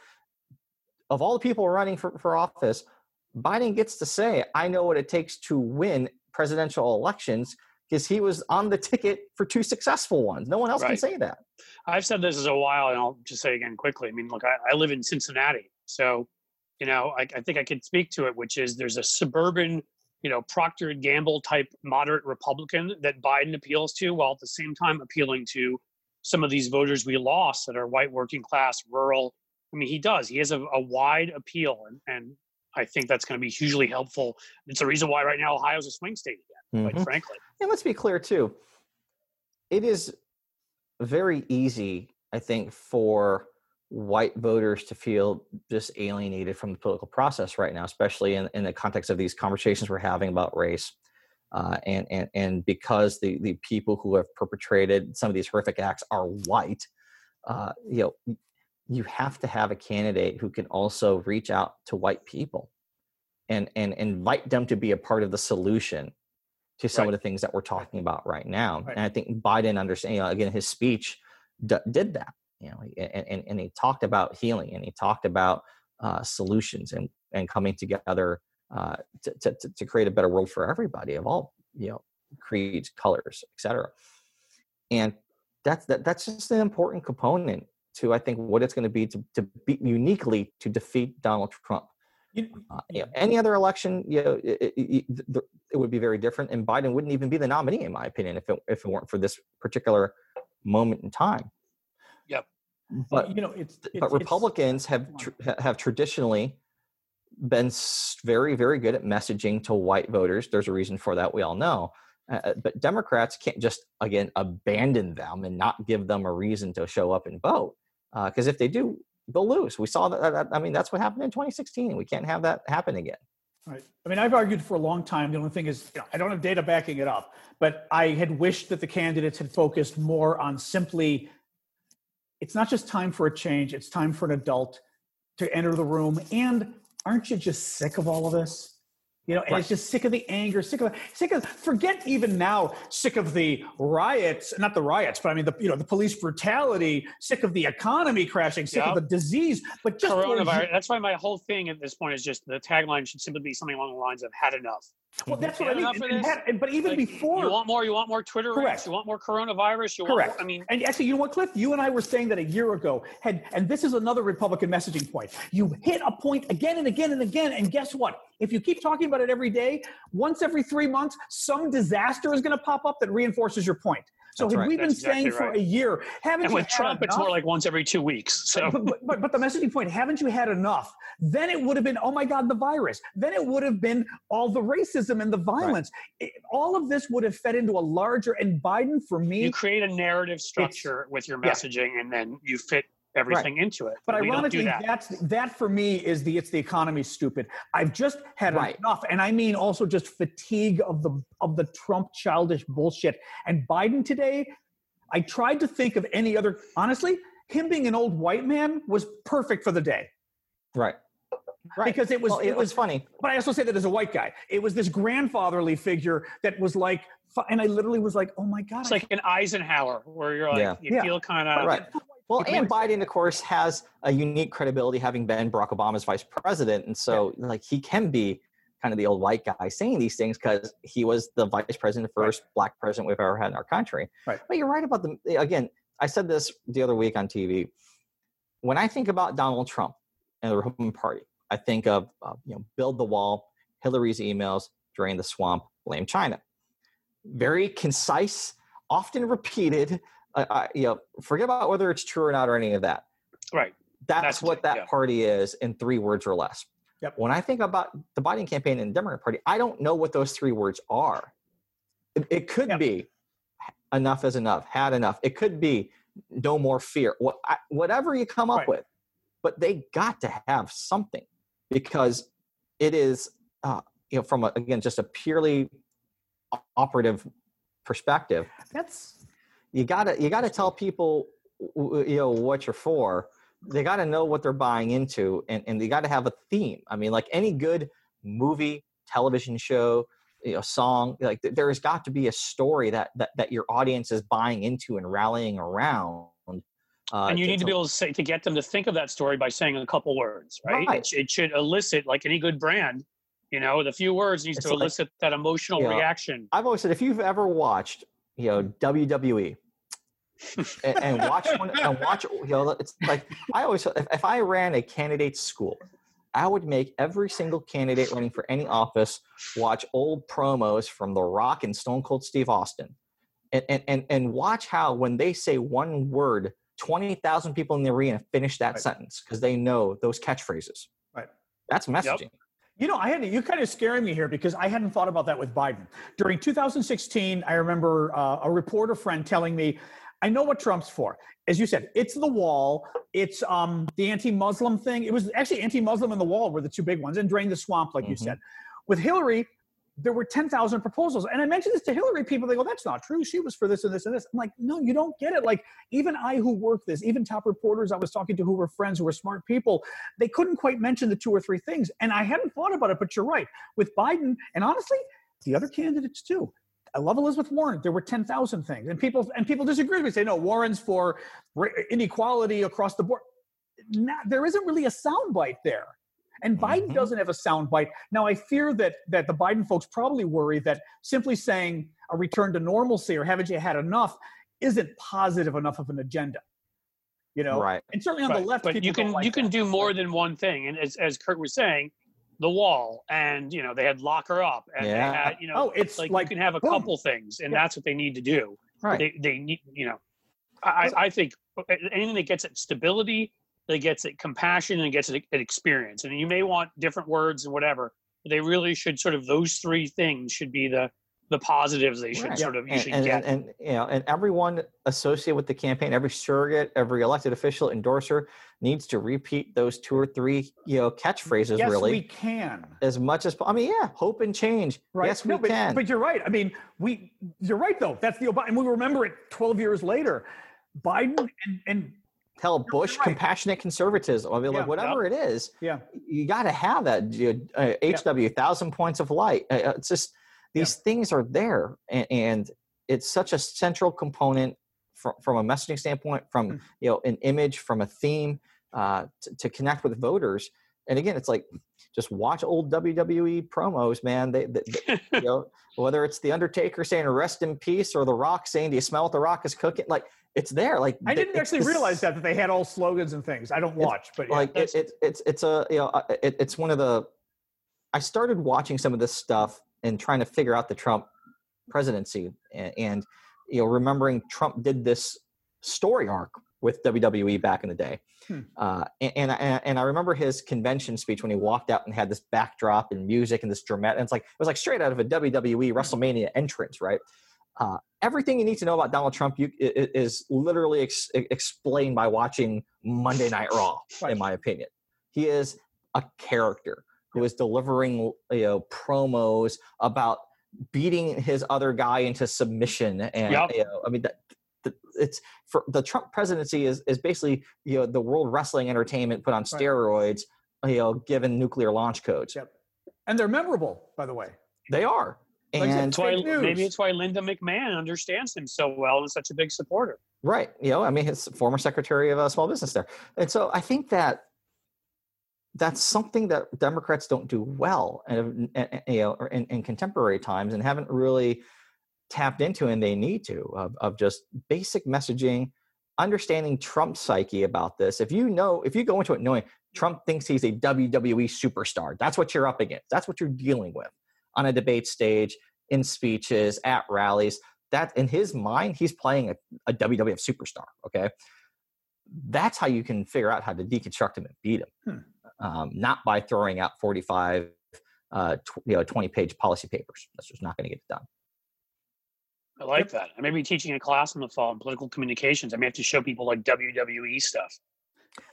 of all the people running for, for office, Biden gets to say, I know what it takes to win presidential elections because he was on the ticket for two successful ones. No one else can say that. I've said this as a while, and I'll just say again quickly. I mean, look, I, I live in Cincinnati, so you know, I, I think I can speak to it, which is there's a suburban, you know, Procter and Gamble type moderate Republican that Biden appeals to, while at the same time appealing to some of these voters we lost that are white, working class, rural. I mean, he does. He has a, a wide appeal, and and I think that's going to be hugely helpful. It's the reason why right now Ohio's a swing state again, quite Mhm. frankly. And let's be clear too. It is very easy, I think, for white voters to feel just alienated from the political process right now, especially in, in the context of these conversations we're having about race. Uh, and, and, and because the, the people who have perpetrated some of these horrific acts are white, uh, you know, you have to have a candidate who can also reach out to white people and, and invite them to be a part of the solution to some Right. of the things that we're talking about right now. Right. And I think Biden understand, you know, again, his speech d- did that, you know, and, and, and he talked about healing and he talked about uh, solutions and, and coming together uh, to, to, to- create a better world for everybody of all, you know, creeds, colors, etc. And that's, that, that's just an important component to, I think, what it's going to be to, to be uniquely to defeat Donald Trump. You- Uh, you know, any other election, you know, it, it, it, it would be very different, and Biden wouldn't even be the nominee, in my opinion, if it if it weren't for this particular moment in time. Yep. But you know, it's, it's but it's- Republicans have tr- have traditionally been very very good at messaging to white voters. There's a reason for that. We all know. Uh, uh, but Democrats can't just again abandon them and not give them a reason to show up and vote Uh, because if they do, they'll lose. We saw that, that. I mean, that's what happened in 2016. We can't have that happen again. Right. I mean, I've argued for a long time. The only thing is, you know, I don't have data backing it up, but I had wished that the candidates had focused more on simply it's not just time for a change, it's time for an adult to enter the room. And aren't you just sick of all of this? You know, and it's just sick of the anger, sick of sick of forget even now, sick of the riots, not the riots, but I mean the you know the police brutality, sick of the economy crashing, sick Yep. of the disease, but just those- Coronavirus. That's why my whole thing at this point is just the tagline should simply be something along the lines of "had enough." Well, that's what I mean. And- and but even Like, before, you want more, you want more Twitter Correct. rants, you want more coronavirus, you Correct. want. I mean, and actually, you know what, Cliff? You and I were saying that a year ago. Had and this is another Republican messaging point. You hit a point again and again and again, and guess what? If you keep talking about it every day, once every three months, some disaster is going to pop up that reinforces your point. So That's had right. we been That's exactly saying for a year, haven't and you with Trump, it's more like once every two weeks. So but, but, but, but the messaging point, haven't you had enough? Then it would have been, oh my God, the virus. Then it would have been all the racism and the violence. It- all of this would have fed into a larger, and Biden, for me, you create a narrative structure with your yeah. messaging, and then you fit everything into it. But we don't ironically, that. that's that for me is the it's the economy stupid. I've just had Right. enough, and I mean also just fatigue of the of the Trump childish bullshit. And Biden today, I tried to think of any other. Honestly, him being an old white man was perfect for the day Right. Right. because it was well, it was. funny. But I also say that as a white guy, it was this grandfatherly figure that was like, and I literally was like, oh my god, It's like an Eisenhower, where you're like, Yeah. you Yeah. feel kind of Right. Well, and Biden, of course, has a unique credibility having been Barack Obama's vice president, and so like he can be kind of the old white guy saying these things because he was the vice president, the first black president we've ever had in our country. Right. But you're right about the again. I said this the other week on TV. When I think about Donald Trump and the Republican Party, I think of uh, you know build the wall, Hillary's emails, drain the swamp, blame China. Very concise, often repeated. Uh, uh, you know, forget about whether it's true or not or any of that. right. That's, That's what that yeah. party is in three words or less. Yep. When I think about the Biden campaign and the Democrat Party, I don't know what those three words are. It, it could Yep. be enough is enough, had enough. It could be no more fear. What, I, whatever you come up Right. with, but they got to have something because it is, uh, you know, from a, again just a purely operative perspective that's you gotta you gotta tell people you know what you're for they gotta know what they're buying into and, and they gotta have a theme i mean like any good movie television show you know song like there's got to be a story that that, that your audience is buying into and rallying around uh, and you need to be able to say to get them to think of that story by saying a couple words, right? Right. It, it should elicit like any good brand. You know, the few words needs It's to like- elicit that emotional Yeah. reaction. I've always said if you've ever watched, you know, WWE and, and watch one (laughs) and watch, you know, it's like I always if, if I ran a candidate school, I would make every single candidate running for any office watch old promos from The Rock and Stone Cold Steve Austin, and and and, and watch how when they say one word, twenty thousand people in the arena finish that Right. sentence because they know those catchphrases. Right. That's messaging. You know, I had you kind of scaring me here because I hadn't thought about that with Biden. During 2016, I remember uh, a reporter friend telling me, "I know what Trump's for." As you said, it's the wall. It's um, the anti-Muslim thing. It was actually anti-Muslim and the wall were the two big ones, and drain the swamp, like mm-hmm. you said. With Hillary, there were 10,000 proposals. And I mentioned this to Hillary. People, they go, that's not true. She was for this and this and this. I'm like, no, you don't get it. Like, even I who work this, even top reporters I was talking to who were friends, who were smart people, they couldn't quite mention the two or three things. And I hadn't thought about it, but you're right. With Biden, and honestly, the other candidates too. I love Elizabeth Warren. There were 10,000 things. And people and people disagree with me, say, no, Warren's for inequality across the board. Not, there isn't really a soundbite there. And Biden mm-hmm. doesn't have a soundbite. Now, I fear that that the Biden folks probably worry that simply saying a return to normalcy or haven't you had enough isn't positive enough of an agenda. You know, right? And certainly on right. the left, but you can like you can that. do more than one thing. And as as Kurt was saying, the wall, and you know they had lock her up, and yeah. they had you know, oh, it's like, like you can have a boom. couple things, and yeah. that's what they need to do. Right? They they need you know, I I think anything that gets at stability that gets it compassion and gets it, experience. And you may want different words and whatever. But they really should sort of those three things should be the the positives they should right. sort of you and, should and, get. And, and, you know, and everyone associated with the campaign, every surrogate, every elected official, endorser needs to repeat those two or three you know catchphrases. Yes, really, we can as much as I mean, yeah, hope and change. Right. Yes, no, we but, can. But you're right. I mean, we you're right though. That's the Obama, and we remember it 12 years later. Biden and, and Tell Bush right. compassionate conservatism. I mean, yeah, like whatever yeah. it is, yeah, you got to have that. Uh, HW, yeah. thousand points of light. Uh, uh, it's just these things are there, and, and, it's such a central component from, from a messaging standpoint, from mm. you know an image, from a theme uh, to, to connect with voters. And again, it's like just watch old WWE promos, man. They, they, they you (laughs) know, whether it's the Undertaker saying "Rest in peace" or The Rock saying "Do you smell what The Rock is cooking?" Like it's there. Like I didn't actually realize that that they had all slogans and things. I don't watch, but yeah, like it, it, it's it's a you know it, it's one of the. I started watching some of this stuff and trying to figure out the Trump presidency and, and you know remembering Trump did this story arc with WWE back in the day. Hmm. Uh, and, and, and I remember his convention speech when he walked out and had this backdrop and music and this dramatic. And it's like it was like straight out of a WWE WrestleMania entrance, right? Uh, everything you need to know about Donald Trump you, is literally ex- explained by watching Monday Night Raw, right. in my opinion. He is a character who is delivering you know promos about beating his other guy into submission, and yep. you know, I mean that, it's for the Trump presidency is is basically you know the World Wrestling Entertainment put on steroids, right. you know, given nuclear launch codes. Yep. And they're memorable, by the way. They are. And why, maybe it's why Linda McMahon understands him so well and is such a big supporter. Right. You know, I mean, his former secretary of a uh, small business there. And so I think that that's something that Democrats don't do well, and, and you know, in, in, contemporary times, and haven't really tapped into, and they need to of, of just basic messaging, understanding Trump's psyche about this. If you know, if you go into it knowing Trump thinks he's a WWE superstar, that's what you're up against. That's what you're dealing with on a debate stage, in speeches, at rallies. That in his mind, he's playing a, a WWF superstar. Okay, that's how you can figure out how to deconstruct him and beat him, hmm. um, not by throwing out forty-five, uh, tw- you know, twenty-page policy papers. That's just not going to get it done. I like that. I may be teaching a class in the fall in political communications. I may have to show people like WWE stuff.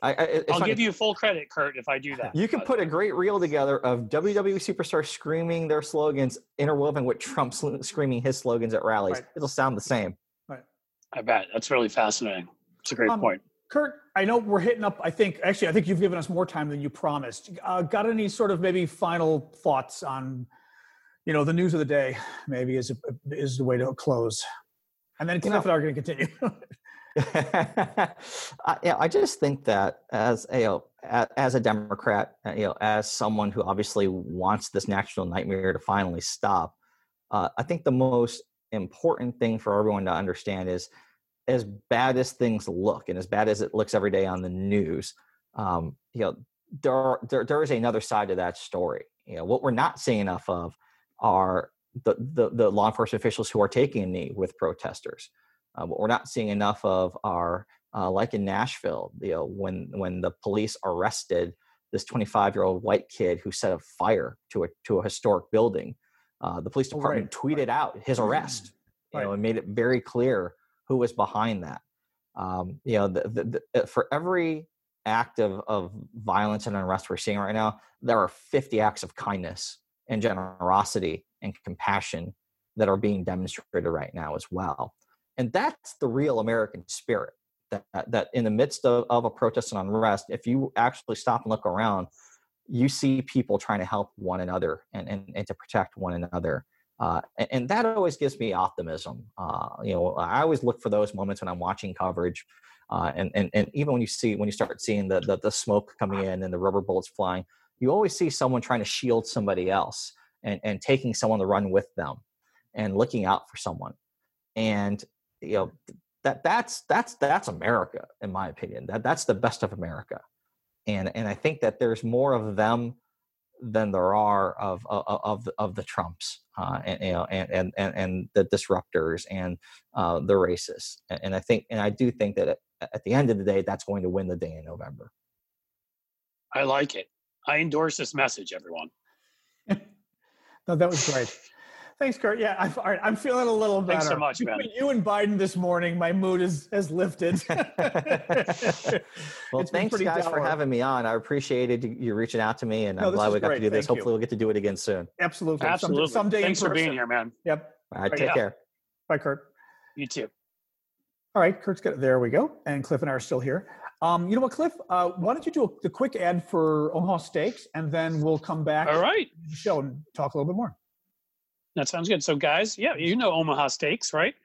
I, will give you full credit, Kurt, if I do that. You can put a great reel together of WWE superstars screaming their slogans, interwoven with Trump screaming his slogans at rallies. Right. It'll sound the same. Right. I bet that's really fascinating. It's a great um, point. Kurt, I know we're hitting up. I think actually, I think you've given us more time than you promised. Uh, got any sort of maybe final thoughts on, you know, the news of the day? Maybe is is the way to close, and then Cliff and I are going to continue. (laughs) (laughs) I, I just think that as a you know, as a Democrat, uh, you know, as someone who obviously wants this national nightmare to finally stop, uh, I think the most important thing for everyone to understand is, as bad as things look, and as bad as it looks every day on the news, um, you know, there, there there is another side to that story. You know, what we're not seeing enough of are the, the, the law enforcement officials who are taking a knee with protesters. Uh, what we're not seeing enough of are uh, like in Nashville, you know, when when the police arrested this 25 year old white kid who set a fire to a to a historic building. Uh, the police Oh, department right, tweeted out his arrest, you know, and made it very clear who was behind that. Um, you know, the, the, the, for every act of, of violence and unrest we're seeing right now, there are 50 acts of kindness and generosity and compassion that are being demonstrated right now as well. And that's the real American spirit. That, that in the midst of, of a protest and unrest, if you actually stop and look around, you see people trying to help one another and, and, and to protect one another. Uh, and, and that always gives me optimism. Uh, you know, I always look for those moments when I'm watching coverage. Uh, and, and, and even when you see, when you start seeing the, the, the smoke coming in and the rubber bullets flying, you always see someone trying to shield somebody else and, and taking someone to run with them and looking out for someone. And, you know, that that's that's that's America, in my opinion. That that's the best of America, and and I think that there's more of them than there are of of of the, of the Trumps, uh, and you know, and and and, and the disruptors and uh, the racists. And, and I think, and I do think that at, at the end of the day, that's going to win the day in November. I like it. I endorse this message, everyone. (laughs) No, that was great. Thanks, Kurt. Yeah, I'm, all right, I'm feeling a little better. Thanks so much, man. Between you and Biden this morning, my mood is has lifted. (laughs) well, It's thanks pretty guys for having me on. I appreciated you- you reaching out to me, and No, I'm glad is we got great. to do this. Thank you. Hopefully, we'll get to do it again soon. Absolutely. Absolutely. Someday, in Thanks for being here, man. Yep. All right, Right, take yeah. care. Bye, Kurt. You too. All right, Kurt's got there. We go, and Cliff and I are still here. Um, you know what, Cliff? Uh, why don't you do a, the quick ad for Omaha Steaks, and then we'll come back All right. to the show and talk a little bit more. That sounds good. So, guys, yeah, you know Omaha Steaks, right?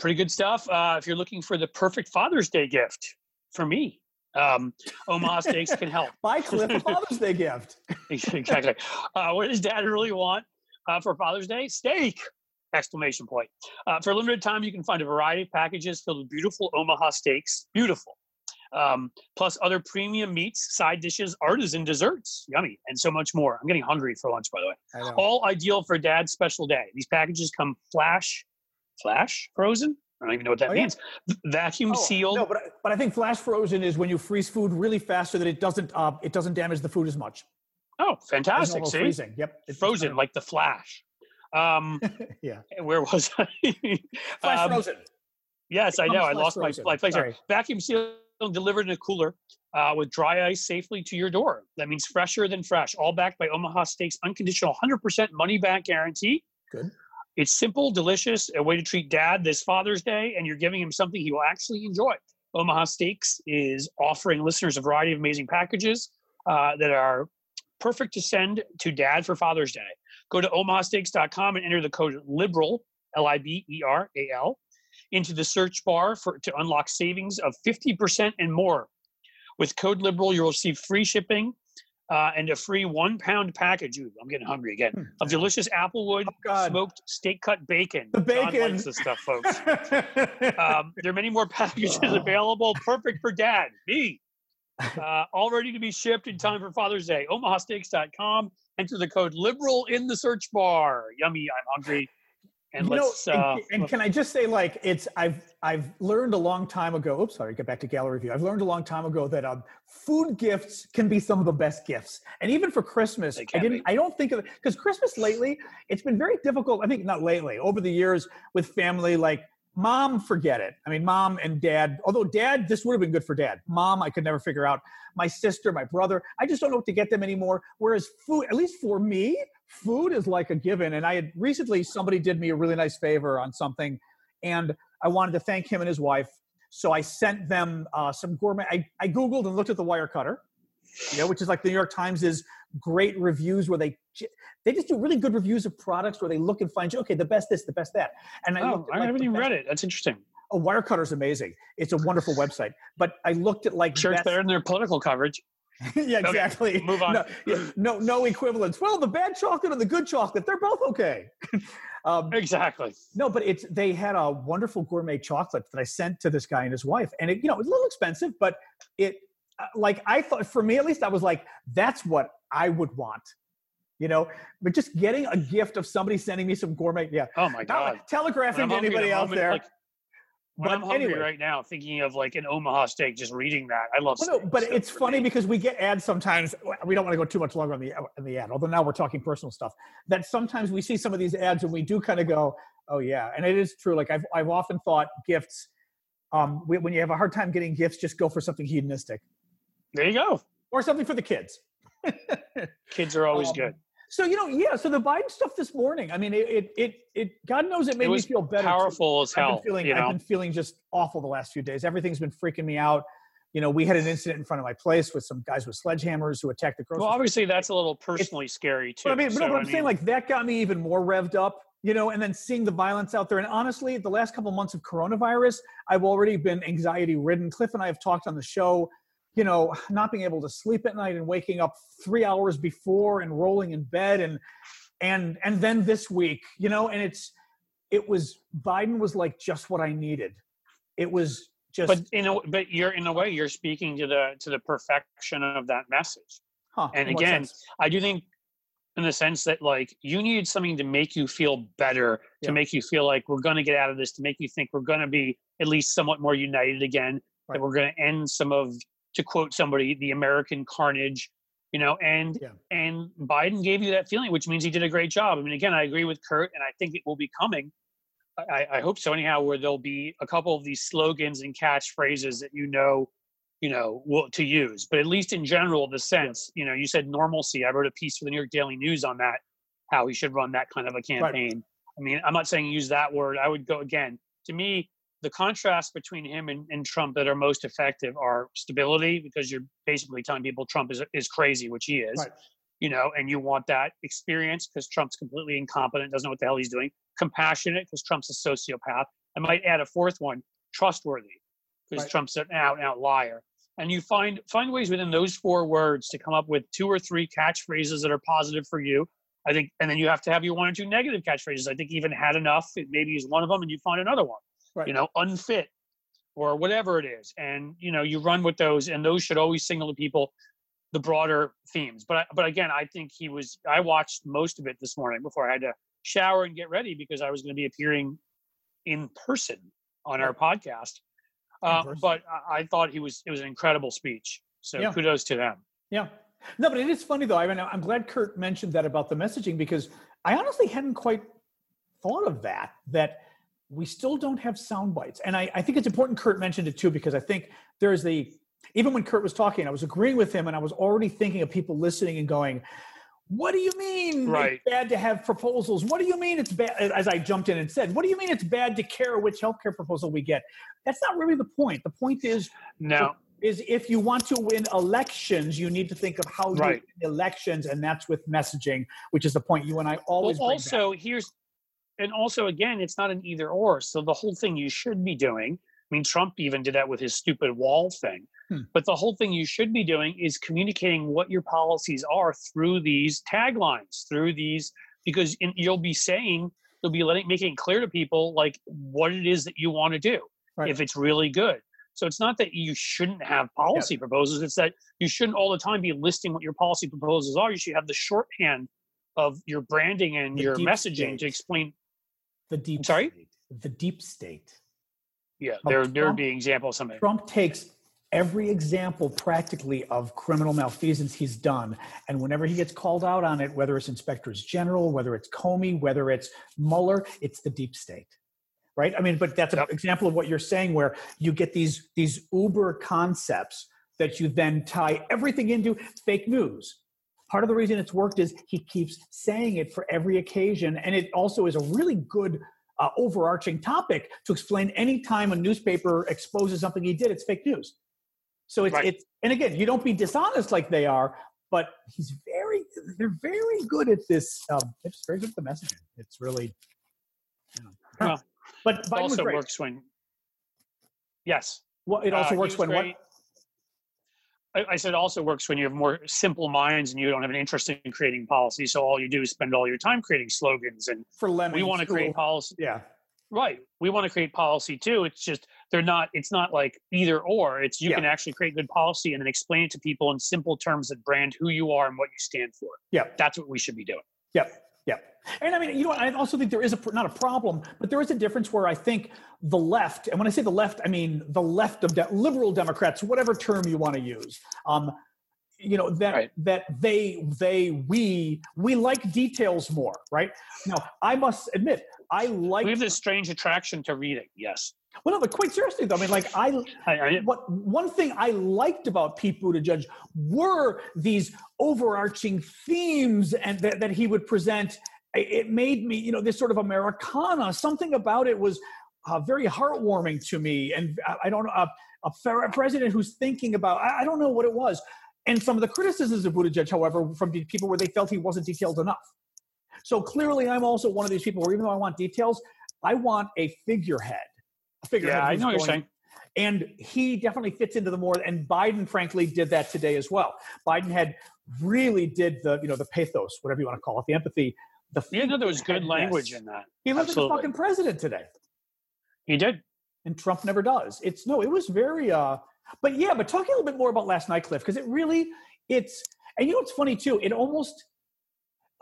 Pretty good stuff. Uh, if you're looking for the perfect Father's Day gift for me, um, Omaha Steaks can help. (laughs) Bye, Cliff. A Father's Day gift. (laughs) exactly. Uh, what does Dad really want uh, for Father's Day? Steak! Exclamation point. Uh, for a limited time, you can find a variety of packages filled with beautiful Omaha steaks. Beautiful. Um, plus other premium meats, side dishes, artisan desserts. Yummy. And so much more. I'm getting hungry for lunch, by the way. I. All ideal for dad's special day. These packages come flash, flash frozen. I don't even know what that Oh, means. V- Vacuum Oh, sealed. No, but I- but I think flash frozen is when you freeze food really fast so that it doesn't uh, it doesn't damage the food as much. oh, fantastic! See, freezing. Yep. It's- frozen kind like the Flash. Um, of- (laughs) yeah. where was (laughs) I? Flash Um, frozen. Yes, I know. I lost my, frozen. my place. Sorry. Vacuum sealed delivered in a cooler uh, with dry ice safely to your door. That means fresher than fresh. All backed by Omaha Steaks unconditional 100% money back guarantee. Good. It's simple, delicious, a way to treat dad this Father's Day, and you're giving him something he will actually enjoy. Omaha Steaks is offering listeners a variety of amazing packages uh, that are perfect to send to dad for Father's Day. Go to omahasteaks.com and enter the code LIBERAL, L I B E R A L, into the search bar for to unlock savings of 50% and more. With code LIBERAL, you'll receive free shipping uh, and a free one pound package. Ooh, I'm getting hungry again. Hmm. Of delicious applewood Oh, smoked steak cut bacon. The John bacon. likes this stuff, folks. (laughs) Um, there are many more packages available, perfect for dad, me. (laughs) Uh, all ready to be shipped in time for Father's Day. OmahaSteaks.com. Enter the code liberal in the search bar. Yummy, I'm hungry. And you know, let's. and- uh, and, can I just say, like, it's I've I've learned a long time ago. Oops, sorry, get back to gallery view. I've learned a long time ago that um, food gifts can be some of the best gifts, and even for Christmas, I didn't. be. I don't think of it because Christmas lately, it's been very difficult. I think not lately, over the years with family, like. Mom, forget it. I mean, mom and dad, although dad, this would have been good for dad. Mom, I could never figure out. My sister, my brother, I just don't know what to get them anymore. Whereas food, at least for me, food is like a given. And I had recently somebody did me a really nice favor on something, and I wanted to thank him and his wife. So I sent them uh, some gourmet. I, I googled and looked at the Wirecutter, you know, which is like the New York Times is great reviews where they j- they just do really good reviews of products where they look and find okay the best this the best that. And I oh, at, I haven't even best- read it. That's interesting. Oh, Wirecutter is amazing. It's a wonderful website. But I looked at like Sure, it's better than their political coverage. (laughs) yeah, Okay, exactly. move on. No, no, no equivalence. Well, the bad chocolate and the good chocolate, they're both okay. (laughs) um, Exactly. no, but it's they had a wonderful gourmet chocolate that I sent to this guy and his wife, and it you know it's a little expensive, but it uh, like I thought for me at least I was like that's what I would want, you know. But just getting a gift of somebody sending me some gourmet, yeah, Oh my God. telegraphing I'm to hungry in a anybody out there. like, But I'm hungry anyway. right now, thinking of like an Omaha steak, just reading that, I love. Well, no, but it's funny me- because we get ads sometimes. We don't want to go too much longer on the on the ad, although now we're talking personal stuff. That sometimes we see some of these ads and we do kind of go, "Oh yeah," and it is true. Like I've I've often thought gifts. Um, whe- when you have a hard time getting gifts, just go for something hedonistic there you go. or something for the kids. (laughs) Kids are always Um, good. So you know, yeah. So the Biden stuff this morning. I mean, it it it, it God knows it made It me feel better. too. Powerful as I've been feeling you I've been feeling just awful the last few days. Everything's been freaking me out. You know, we had an incident in front of my place with some guys with sledgehammers who attacked the grocery. well, store. obviously that's a little personally scary too. But I mean, but, no, but I'm I saying like that got me even more revved up, you know, and then seeing the violence out there. And honestly, the last couple months of coronavirus, I've already been anxiety ridden. Cliff and I have talked on the show, you know, not being able to sleep at night and waking up three hours before and rolling in bed and and and then this week, you know, and it's it was Biden was like just what I needed. It was just but in a, but you're in a way you're speaking to the to the perfection of that message. huh, and again. I do think in the sense that like you need something to make you feel better, to make you feel like we're going to get out of this, to make you think we're going to be at least somewhat more united again, Right. that we're going to end some of, to quote somebody, the American carnage, you know, and Yeah. and Biden gave you that feeling, which means he did a great job. I mean, again, I agree with Kurt, and I think it will be coming. I, I hope so anyhow, where there'll be a couple of these slogans and catchphrases that you know you know will, to use but at least in general the sense you know you said normalcy i wrote a piece for the new york daily news on that how he should run that kind of a campaign i mean i'm not saying use that word i would go again to me the contrast between him and, and trump that are most effective are stability because you're basically telling people trump is, is crazy which he is Right. you know and you want that experience because trump's completely incompetent doesn't know what the hell he's doing compassionate because trump's a sociopath. I might add a fourth one trustworthy because Right. trump's an out and out liar. And you find find ways within those four words to come up with two or three catchphrases that are positive for you. I think and then you have to have your one or two negative catchphrases. I think even had enough it maybe is one of them and you find another one Right. you know unfit or whatever it is and you know you run with those and those should always signal to people the broader themes but but again i think he was i watched most of it this morning before i had to shower and get ready because i was going to be appearing in person on our podcast uh, but I, I thought he was it was an incredible speech so Yeah. kudos to them Yeah. No, but it is funny though. I mean, I'm glad Kurt mentioned that about the messaging because I honestly hadn't quite thought of that, that we still don't have sound bites. And I, I think it's important Kurt mentioned it too, because I think there's the, even when Kurt was talking, I was agreeing with him and I was already thinking of people listening and going, what do you mean Right. it's bad to have proposals? What do you mean it's bad? As I jumped in and said, what do you mean it's bad to care which healthcare proposal we get? That's not really the point. The point is now is if you want to win elections, you need to think of how Right. you win elections, and that's with messaging, which is the point you and I always well also here's and also again it's not an either or so the whole thing you should be doing i mean trump even did that with his stupid wall thing Hmm. but the whole thing you should be doing is communicating what your policies are through these taglines through these because in, you'll be saying you'll be letting making it clear to people like what it is that you want to do Right. if it's really good so it's not that you shouldn't have policy proposals it's that you shouldn't all the time be listing what your policy proposals are you should have the shorthand of your branding and The your messaging state. to explain the deep sorry? state. The deep state. yeah Of there there would be examples of something Trump takes every example practically of criminal malfeasance he's done, and whenever he gets called out on it, whether it's inspectors general, whether it's Comey, whether it's Mueller, it's the deep state. Right? I mean, but that's an example of what you're saying, where you get these these uber concepts that you then tie everything into fake news. Part of the reason it's worked is he keeps saying it for every occasion, and it also is a really good uh, overarching topic to explain any time a newspaper exposes something he did, it's fake news. So it's Right. it's and again, you don't be dishonest like they are, but he's very they're very good at this. Um, they're very good at the messaging. It's really. You know. Well, but Biden also works when yes Well, it Uh, also he works when what? I, I said it also works when you have more simple minds and you don't have an interest in creating policy. So all you do is spend all your time creating slogans and For lemons, we want to create policy. Yeah, Right. We want to create policy too. It's just they're not. It's not like either or. It's you Yeah. can actually create good policy and then explain it to people in simple terms that brand who you are and what you stand for. yeah, That's what we should be doing. yeah. Yeah. And I mean, you know, I also think there is a not a problem, but there is a difference where I think the left, and when I say the left, I mean the left of de- liberal Democrats, whatever term you want to use. Um, you know that Right. that they they we we like details more, right? Now, I must admit, I like. We have this strange attraction to reading. Yes. Well, no, but quite seriously though, I mean, like I I, I, what one thing I liked about Pete Buttigieg were these overarching themes and that, that he would present. It- made me, you know, this sort of Americana. Something about it was uh, very heartwarming to me, and I, I don't know a, a president who's thinking about. I, I don't know what it was. And some of the criticisms of Buttigieg, however, from people where they felt he wasn't detailed enough. So clearly, I'm also one of these people where even though I want details, I want a figurehead. Yeah, I who's know what you're saying. and he definitely fits into the more and biden frankly did that today as well biden had really did the you know the pathos whatever you want to call it the empathy the Yeah, no, there was good language in that. he looked like Absolutely. a fucking president today He did. and trump never does it's no it was very uh but yeah but talking a little bit more about last night cliff because it really it's and you know what's funny too it almost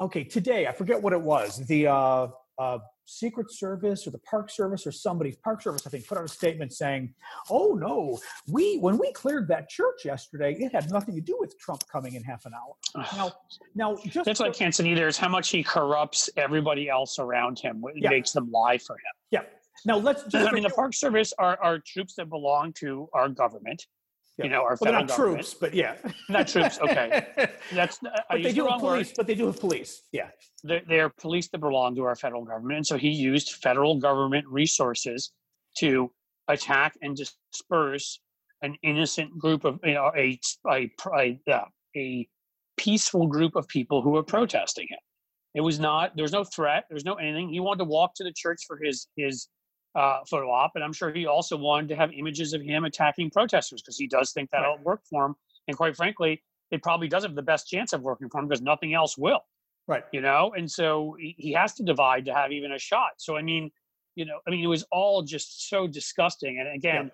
okay today i forget what it was the uh uh secret service or the park service or somebody park service i think put out a statement saying oh no we when we cleared that church yesterday it had nothing to do with trump coming in half an hour now now just That's what I can't see either is how much he corrupts everybody else around him. It Yeah. makes them lie for him. yeah now let's just I mean, the Park Service are, are troops that belong to our government. Yeah. You know, our well, they're not government. troops but yeah (laughs) Not troops. Okay, (laughs) that's I but they do the have wrong word. police but they do have police yeah they're, they're police that belong to our federal government. And so he used federal government resources to attack and disperse an innocent group of, you know, a, a, a, uh, a peaceful group of people who were protesting him. It was not, there was no threat, there was no anything. He wanted to walk to the church for his, his, uh, photo op, and I'm sure he also wanted to have images of him attacking protesters because he does think that'll work for him. And quite frankly, it probably does have the best chance of working for him because nothing else will right you know and so he he has to divide to have even a shot so i mean you know i mean it was all just so disgusting and again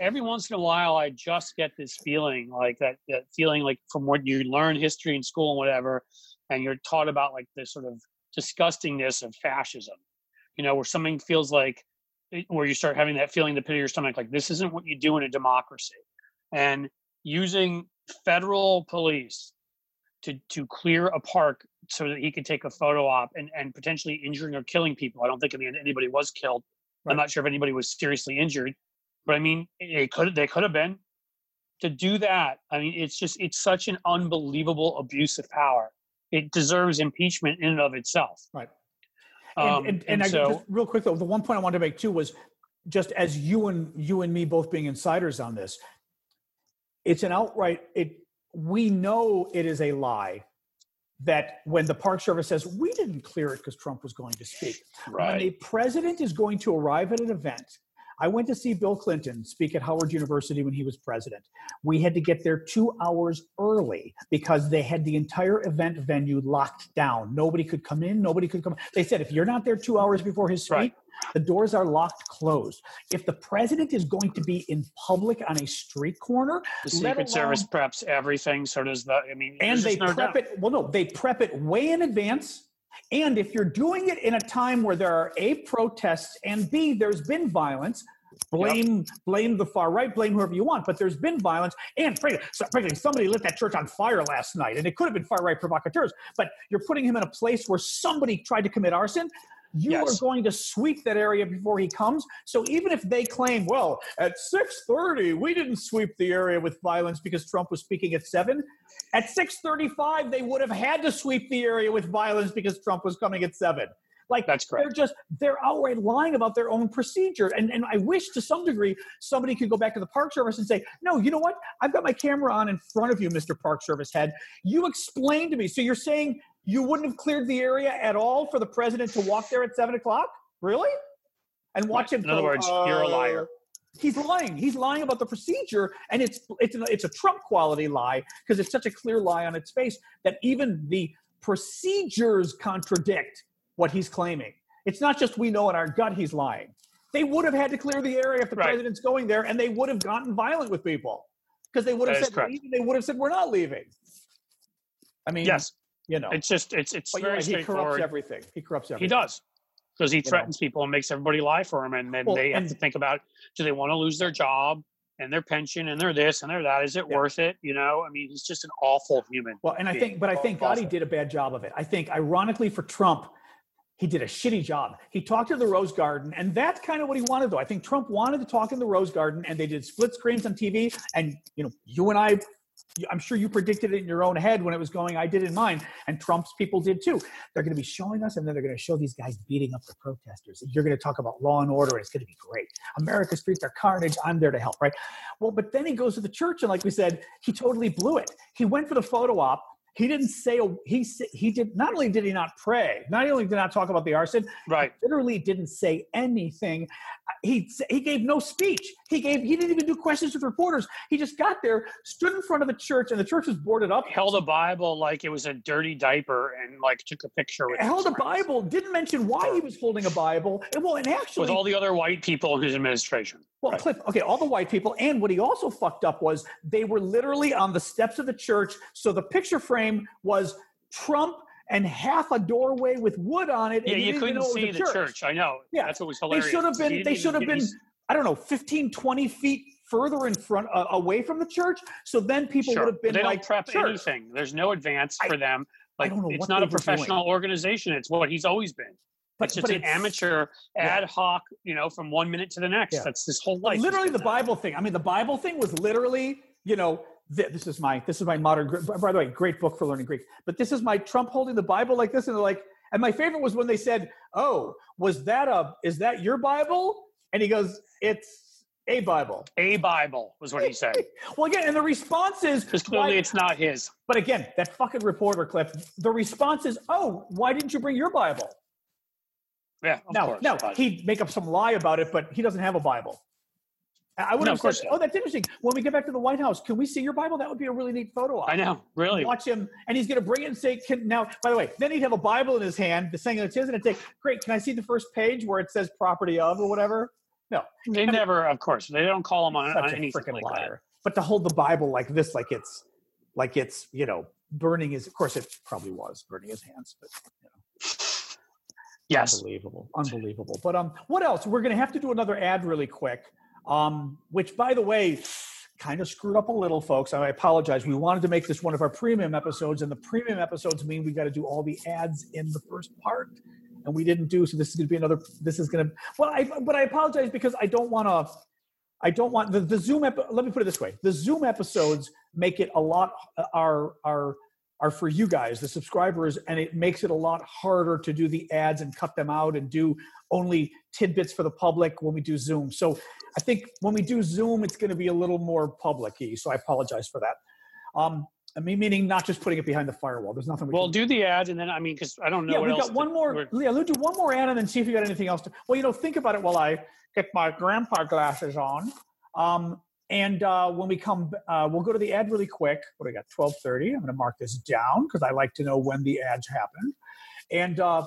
every once in a while i just get this feeling like that that feeling like from what you learn history in school and whatever and you're taught about like this sort of disgustingness of fascism you know where something feels like where you start having that feeling in the pit of your stomach like this isn't what you do in a democracy and using federal police to to clear a park so that he could take a photo op and, and potentially injuring or killing people. I don't think in the end anybody was killed. Right. I'm not sure if anybody was seriously injured, but I mean, it could they could have been. To do that, I mean, it's just it's such an unbelievable abuse of power. It deserves impeachment in and of itself. Right. Um, and, and, and, I, so, just real quick though, the one point I wanted to make too was just as you and you and me both being insiders on this, it's an outright it we know it is a lie that when the park service says we didn't clear it because Trump was going to speak. When a president is going to arrive at an event, I went to see Bill Clinton speak at Howard University when he was president. We had to get there two hours early because they had the entire event venue locked down. Nobody could come in, nobody could come. They said, if you're not there two hours before his speech, Right. the doors are locked closed. If the president is going to be in public on a street corner, the Secret Service preps everything. So does the. I mean, and they no prep doubt. it well no they prep it way in advance and if you're doing it in a time where there are a protests and b there's been violence blame blame the far right blame whoever you want but there's been violence. And frankly, so- frankly somebody lit that church on fire last night and it could have been far right provocateurs but you're putting him in a place where somebody tried to commit arson you Yes. are going to sweep that area before he comes so even if they claim well at 6.30 we didn't sweep the area with violence because trump was speaking at 7 at 6:35, they would have had to sweep the area with violence because Trump was coming at seven. Like That's correct. they're just they're outright lying about their own procedure. And and I wish to some degree somebody could go back to the Park Service and say, no, you know what? I've got my camera on in front of you, Mr. Park Service head. You explain to me. So you're saying you wouldn't have cleared the area at all for the president to walk there at seven o'clock? Really? And watch him. In other go, words, you're a "Uh, liar." He's lying. He's lying about the procedure, and it's it's a, it's a Trump quality lie because it's such a clear lie on its face that even the procedures contradict what he's claiming. It's not just we know in our gut he's lying. They would have had to clear the area if the Right. president's going there, and they would have gotten violent with people because they would have That said they would have said we're not leaving. I mean, Yes. You know, It's just it's it's but very right, he corrupts everything. He corrupts everything. He does because he know. threatens people and makes everybody lie for him, and then Well, they have and- to think about do they want to lose their job and their pension and their this and their that? Is it Yeah. worth it? You know, I mean, he's just an awful human. Well, and I think, but I think God, he did a bad job of it. I think, ironically, for Trump, he did a shitty job. He talked to the Rose Garden, and that's kind of what he wanted, though. I think Trump wanted to talk in the Rose Garden, and they did split screens on TV. And you know, you and I, I'm sure you predicted it in your own head when it was going. I did in mine, and Trump's people did too. They're going to be showing us, and then they're going to show these guys beating up the protesters. And you're going to talk about law and order, it's going to be great. America's streets are carnage. I'm there to help, right? Well, but then he goes to the church, and like we said, he totally blew it. He went for the photo op. He didn't say a, he he did not only did he not pray, not only did not talk about the arson, Right. literally didn't say anything. He he gave no speech. He gave he didn't even do questions with reporters. He just got there, stood in front of the church, and the church was boarded up. Held a Bible like it was a dirty diaper and like took a picture with held a. Bible. Didn't mention why he was holding a Bible. And well, and actually, with all the other white people in his administration. Well, Right. Cliff, okay, all the white people. And what he also fucked up was they were literally on the steps of the church. So the picture frame was Trump and half a doorway with wood on it. and Yeah, you couldn't see the church. I know. Yeah, that's what was They hilarious. should have been, they should have been, I don't know, 15, 20 feet further in front, uh, away from the church. So then people Sure. would have been they like, don't prep church. anything. There's no advance I- for them. I Like don't know it's what not they a were doing. professional organization. It's what he's always been. But- it's just but an it's- amateur Yeah. ad hoc, you know, from one minute to the next. Yeah. That's his whole life. literally the. Bible thing. I mean, the Bible thing was literally, you know, th- this is my this is my modern. By the way, great book for learning Greek. But this is my Trump holding the Bible like this, and they're like, and my favorite was when they said, "Oh, was that a? Is that your Bible?" And he goes, "It's a Bible." A Bible was what he said. (laughs) Well, again, and the response is, Because clearly why- it's not his. but again, that fucking reporter clip. The response is, "Oh, why didn't you bring your Bible?" Yeah, of now, course. but- he'd make up some lie about it, but he doesn't have a Bible. I I would No, have of course said, not. "Oh, that's interesting." When we get back to the White House, can we see your Bible? That would be a really neat photo. op. I know, really. Watch him, and he's going to bring it and say, can, "Now, by the way, then he'd have a Bible in his hand, the saying it's his, and it'd say, "Great, can I see the first page where it says property of or whatever?" No, They never, of course, they don't call him on, on a anything freaking like liar. But to hold the Bible like this, like it's, like it's, you know, burning his. Of course, it probably was burning his hands, but you know. Yes. Unbelievable. Unbelievable. But um, what else? We're gonna have to do another ad really quick. Um, which by the way, kind of screwed up a little, folks. I apologize. We wanted to make this one of our premium episodes, and the premium episodes mean we got to do all the ads in the first part. And we didn't do, so this is gonna be another this is gonna well, I but I apologize because I don't wanna I don't want the, the Zoom ep- let me put it this way. The Zoom episodes make it a lot are are are for you guys, the subscribers, and it makes it a lot harder to do the ads and cut them out and do only tidbits for the public when we do Zoom. So I think when we do Zoom, it's going to be a little more public-y. So I apologize for that. Um, I mean, meaning not just putting it behind the firewall. There's nothing we Well, can do the ad, and then I mean, because I don't know yeah, we've got one to- more. Yeah, let's do one more ad and then see if you got anything else. To, well, you know, think about it while I get my grandpa glasses on. Um, and uh, when we come, uh, we'll go to the ad really quick. What do we got? Twelve thirty. I'm going to mark this down because I like to know when the ads happen, and uh,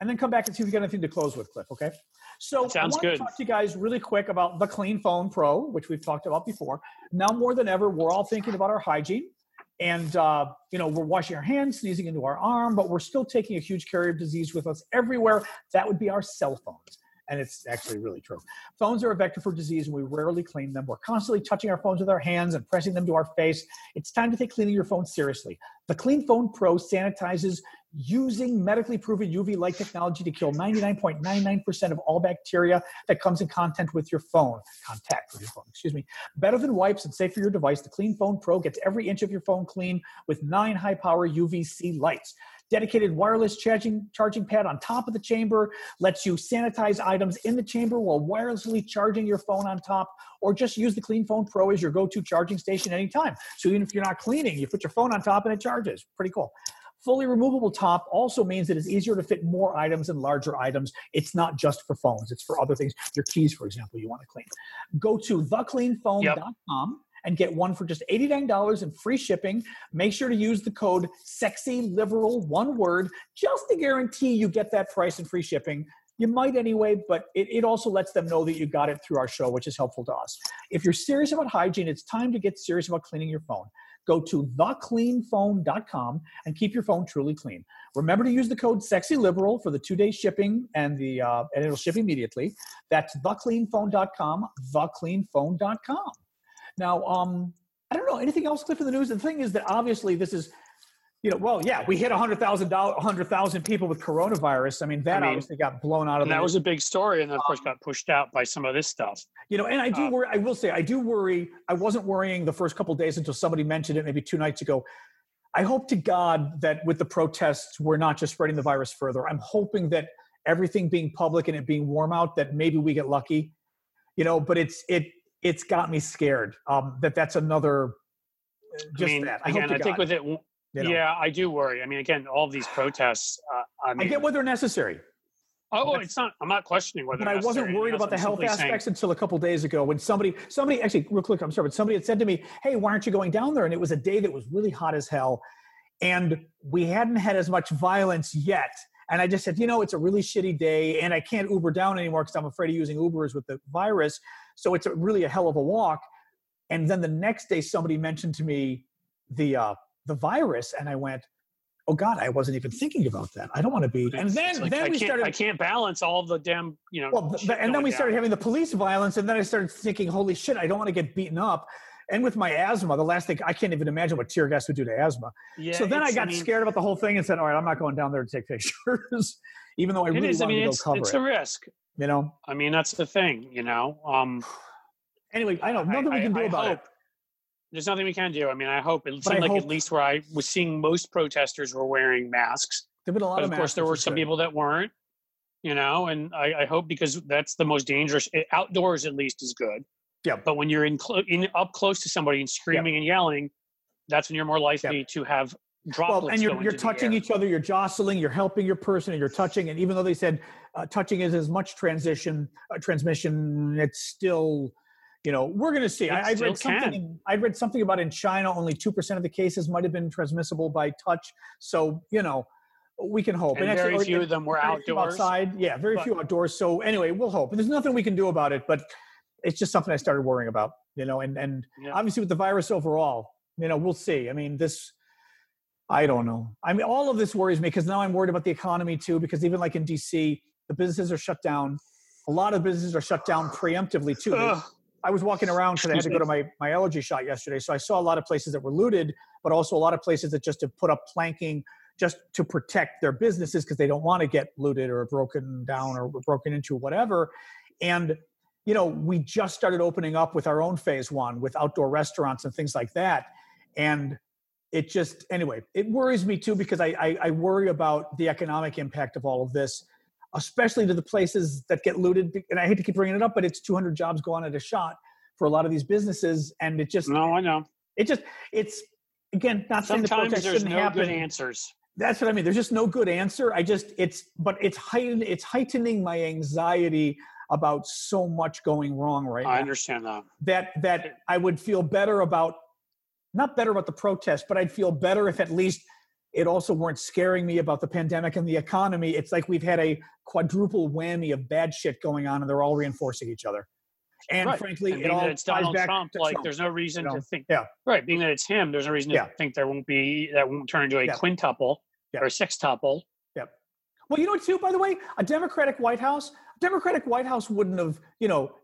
and then come back and see if we got anything to close with, Cliff. Okay. So Sounds I want to good. talk to you guys really quick about the Clean Phone Pro, which we've talked about before. Now more than ever, we're all thinking about our hygiene and uh, you know we're washing our hands sneezing into our arm but we're still taking a huge carrier of disease with us everywhere that would be our cell phones and it's actually really true. Phones are a vector for disease and we rarely clean them. We're constantly touching our phones with our hands and pressing them to our face. It's time to take cleaning your phone seriously. The clean phone pro sanitizes using medically proven uv light technology to kill 99.99% of all bacteria that comes in contact with your phone. Contact with your phone excuse me. Better than wipes and safe for your device, the Clean Phone Pro gets every inch of your phone clean with nine high power UVC lights. Dedicated wireless charging charging pad on top of the chamber lets you sanitize items in the chamber while wirelessly charging your phone on top, or just use the Clean Phone Pro as your go-to charging station anytime. So even if you're not cleaning, you put your phone on top and it charges. Pretty cool. Fully removable top also means that it's easier to fit more items and larger items. It's not just for phones, it's for other things. Your keys, for example, you want to clean. Go to thecleanphone.com and get one for just $89 and free shipping. Make sure to use the code sexy liberal, one word, just to guarantee you get that price and free shipping. You might anyway, but it, it also lets them know that you got it through our show, which is helpful to us. If you're serious about hygiene, it's time to get serious about cleaning your phone. go to thecleanphone.com and keep your phone truly clean. Remember to use the code SEXYLIBERAL for the two-day shipping and the uh, and it'll ship immediately. That's thecleanphone.com, thecleanphone.com. Now, um, I don't know anything else, Cliff, in the news. The thing is that obviously this is, you know, well, yeah, we hit 100,000 100,000 people with coronavirus. I mean, that I mean, obviously got blown out of And the that was a big story, and then of course Um, got pushed out by some of this stuff. You know, and I do Uh, worry. I will say, I do worry. I wasn't worrying the first couple of days until somebody mentioned it, maybe two nights ago. I hope to God that with the protests, we're not just spreading the virus further. I'm hoping that everything being public and it being warm out, that maybe we get lucky. You know, but it's it it's got me scared. Um, that that's another. Just I mean, that. I again, I think God, with it, you know. yeah, I do worry. I mean, again, all these protests. Uh, I I get whether necessary. oh, that's- it's not. I'm not questioning whether. but I wasn't worried about the health simply saying- aspects until a couple days ago when somebody somebody actually real quick I'm sorry but somebody had said to me hey why aren't you going down there and it was a day that was really hot as hell and we hadn't had as much violence yet and I just said you know it's a really shitty day and I can't Uber down anymore because I'm afraid of using Ubers with the virus so it's a, really a hell of a walk and then the next day somebody mentioned to me the uh the virus and I went oh god I wasn't even thinking about that I don't want to be and then like, then I we started I can't balance all the damn, you know. well, and then we started having the police violence, and then I started thinking, "Holy shit! I don't want to get beaten up." And with my asthma, the last thing I can't even imagine what tear gas would do to asthma. Yeah, so then I got mean, scared about the whole thing and said, "All right, I'm not going down there to take pictures," (laughs) even though I really is. I mean, to go it's cover it's it. a risk. you know. I mean, that's the thing. You know. Um, (sighs) Anyway, I know I- nothing we I- can do I about hope- it. There's nothing we can do. I mean, I hope it seemed like hope- at least where I was seeing most protesters were wearing masks. There've been a lot But of of course, there were some people that weren't. You know, and I, I hope because that's the most dangerous. it- outdoors, at least, is good. Yeah. But when you're in, clo- in up close to somebody and screaming and yelling, that's when you're more likely to have. Well, and you're, you're touching each other, you're jostling, you're helping your person, and you're touching. And even though they said uh, touching is as much transition uh, transmission, it's still, you know, we're going to see. It I, I read something. can. I read something about in China, only two percent of the cases might have been transmissible by touch. So you know, we can hope. And actually- very few of them were outdoors. outside. Yeah, very But- few outdoors. So anyway, we'll hope. And there's nothing we can do about it, but it's just something I started worrying about. You know, and and Yeah. obviously with the virus overall, you know, we'll see. I mean, this. I don't know. I mean, all of this worries me because now I'm worried about the economy too. Because even like in DC, the businesses are shut down. A lot of businesses are shut down preemptively too. Ugh. I was walking around because I had to go to my, my allergy shot yesterday. So I saw a lot of places that were looted, but also a lot of places that just have put up planking just to protect their businesses because they don't want to get looted or broken down or broken into, whatever. And, you know, we just started opening up with our own phase one with outdoor restaurants and things like that. And it just, anyway, it worries me too because I, I, I worry about the economic impact of all of this especially to the places that get looted. And I hate to keep bringing it up, but it's 200 jobs gone at a shot for a lot of these businesses, and it just, No, I know. it just, it's again not saying the Sometimes protest there's shouldn't no happen. good answers. That's what I mean. There's just no good answer. I just, it's, but it's heightened, it's heightening my anxiety about so much going wrong right I now. understand that. That that I would feel better about, not better about the protest, but I'd feel better if at least it also weren't scaring me about the pandemic and the economy. It's like we've had a quadruple whammy of bad shit going on, and they're all reinforcing each other. And Right. frankly, And it being all that it's Donald Trump, like Trump. there's no reason you know? to think. Yeah. Right. Being that it's him, there's no reason Yeah. to think there won't be that won't turn into a Yeah. quintuple Yeah. or a sextuple. Yep. Well, you know what, too, by the way? A Democratic White House, a Democratic White House wouldn't have, you know,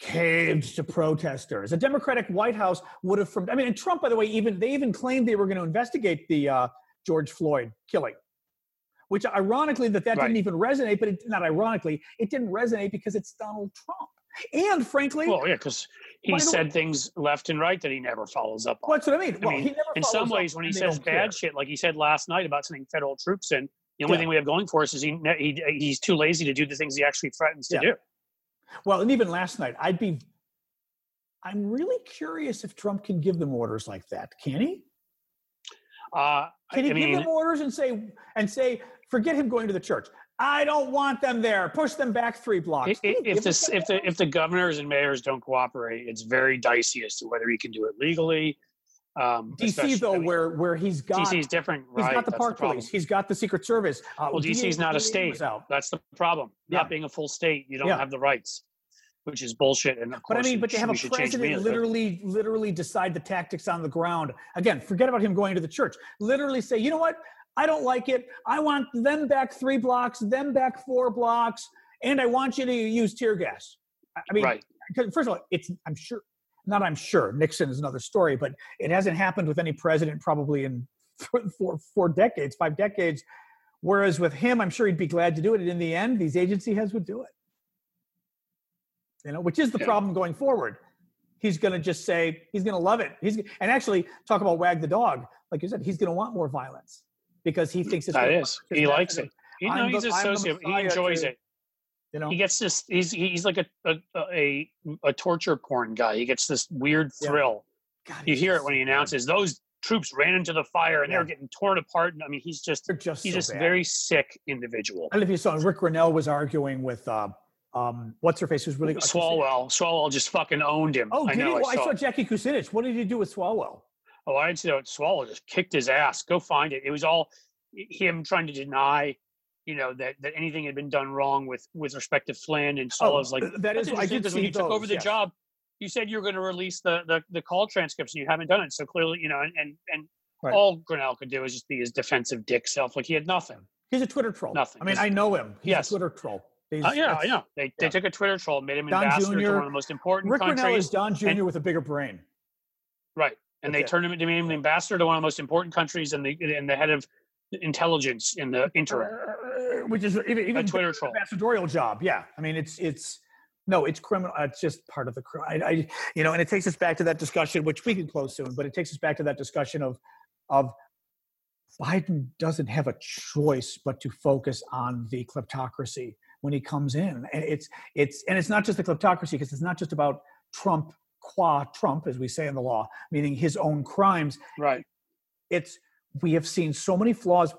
caved to protesters. A Democratic White House would have from I mean, and Trump, by the way, even they even claimed they were going to investigate the uh, George Floyd killing. Which ironically that that Right. didn't even resonate, but it, not ironically, it didn't resonate because it's Donald Trump. And frankly, Well, yeah, because he the way- said things left and right that he never follows up on. well, that's what I mean. I Well, mean, he never in some ways, when he says bad care. shit, like he said last night about sending federal troops in, the only Yeah. thing we have going for us is he, he he's too lazy to do the things he actually threatens to Yeah. do. Well, and even last night, I'd be. I'm really curious if Trump can give them orders like that. Can he? Uh, Can he I give mean, them orders and say and say, forget him going to the church. I don't want them there. Push them back three blocks. i- Can i- he if give the if the if the governors and mayors don't cooperate, it's very dicey as to whether he can do it legally. Um, DC though, I mean, where where he's got DC is different, he's right? got the That's park problem. police, he's got the Secret Service. Uh, Well, DC is not a state. That's the problem. Yeah. Not being a full state, you don't Yeah. have the rights. which is bullshit. And of But I mean, but should- have a we should change president literally, literally decide the tactics on the ground. Again, forget about him going to the church. Literally say, you know what? I don't like it. I want them back three blocks, them back four blocks, and I want you to use tear gas. I mean, right. first of all, it's I'm sure not I'm sure Nixon is another story, but it hasn't happened with any president probably in (laughs) four, four, four decades, five decades. Whereas with him, I'm sure he'd be glad to do it. And in the end, these agency heads would do it. You know, which is the Yeah. problem going forward. He's going to just say he's going to love it. He's and actually talk about wag the dog, like you said, he's going to want more violence because he thinks it's That is. He likes it. He, no, he's the- a sociopath. He enjoys to- it. You know, He gets this. He's he's like a a, a a torture porn guy. He gets this weird Yeah. thrill. God, You hear it when he bad. announces those troops ran into the fire and Yeah. they're getting torn apart. And I mean, he's just just he's so just bad. very sick individual. I don't know if you saw Ric Grenell was arguing with uh, um, what's her face who's really Swalwell, Swalwell just fucking owned him. Oh, I did know. he? Well, I I saw. saw. Jackie Kucinich. What did he do with Swalwell? Oh, I didn't see that. Swalwell just kicked his ass. Go find it. It was all him trying to deny, you know, that that anything had been done wrong with with respect to Flynn. And like, Oh, like That's. I interesting did because see when you took over the yes. job, you said you were going to release the, the the call transcripts, and you haven't done it. So clearly, you know, and and, and Right. all Grenell could do is just be his defensive dick self. Like he had nothing. He's a Twitter troll. Nothing. I mean, I know him. He's Yes. a Twitter troll. He's, Uh, yeah, I know. They they took a Twitter troll, made him Don ambassador to Jr. one of the most important Ric Grenell countries, is Don Jr. and- with a bigger brain. right? And they it. turned him, they made him ambassador to one of the most important countries, and the and the head of intelligence in the interim. Uh, Which is even, even A Twitter troll. ambassadorial job. Yeah, I mean, it's it's no, it's criminal. It's just part of the crime. I, I, you know, and it takes us back to that discussion, which we can close soon. But it takes us back to that discussion of of Biden doesn't have a choice but to focus on the kleptocracy when he comes in. And it's it's and it's not just the kleptocracy because it's not just about Trump qua Trump, as we say in the law, meaning his own crimes. Right. It's we have seen so many flaws.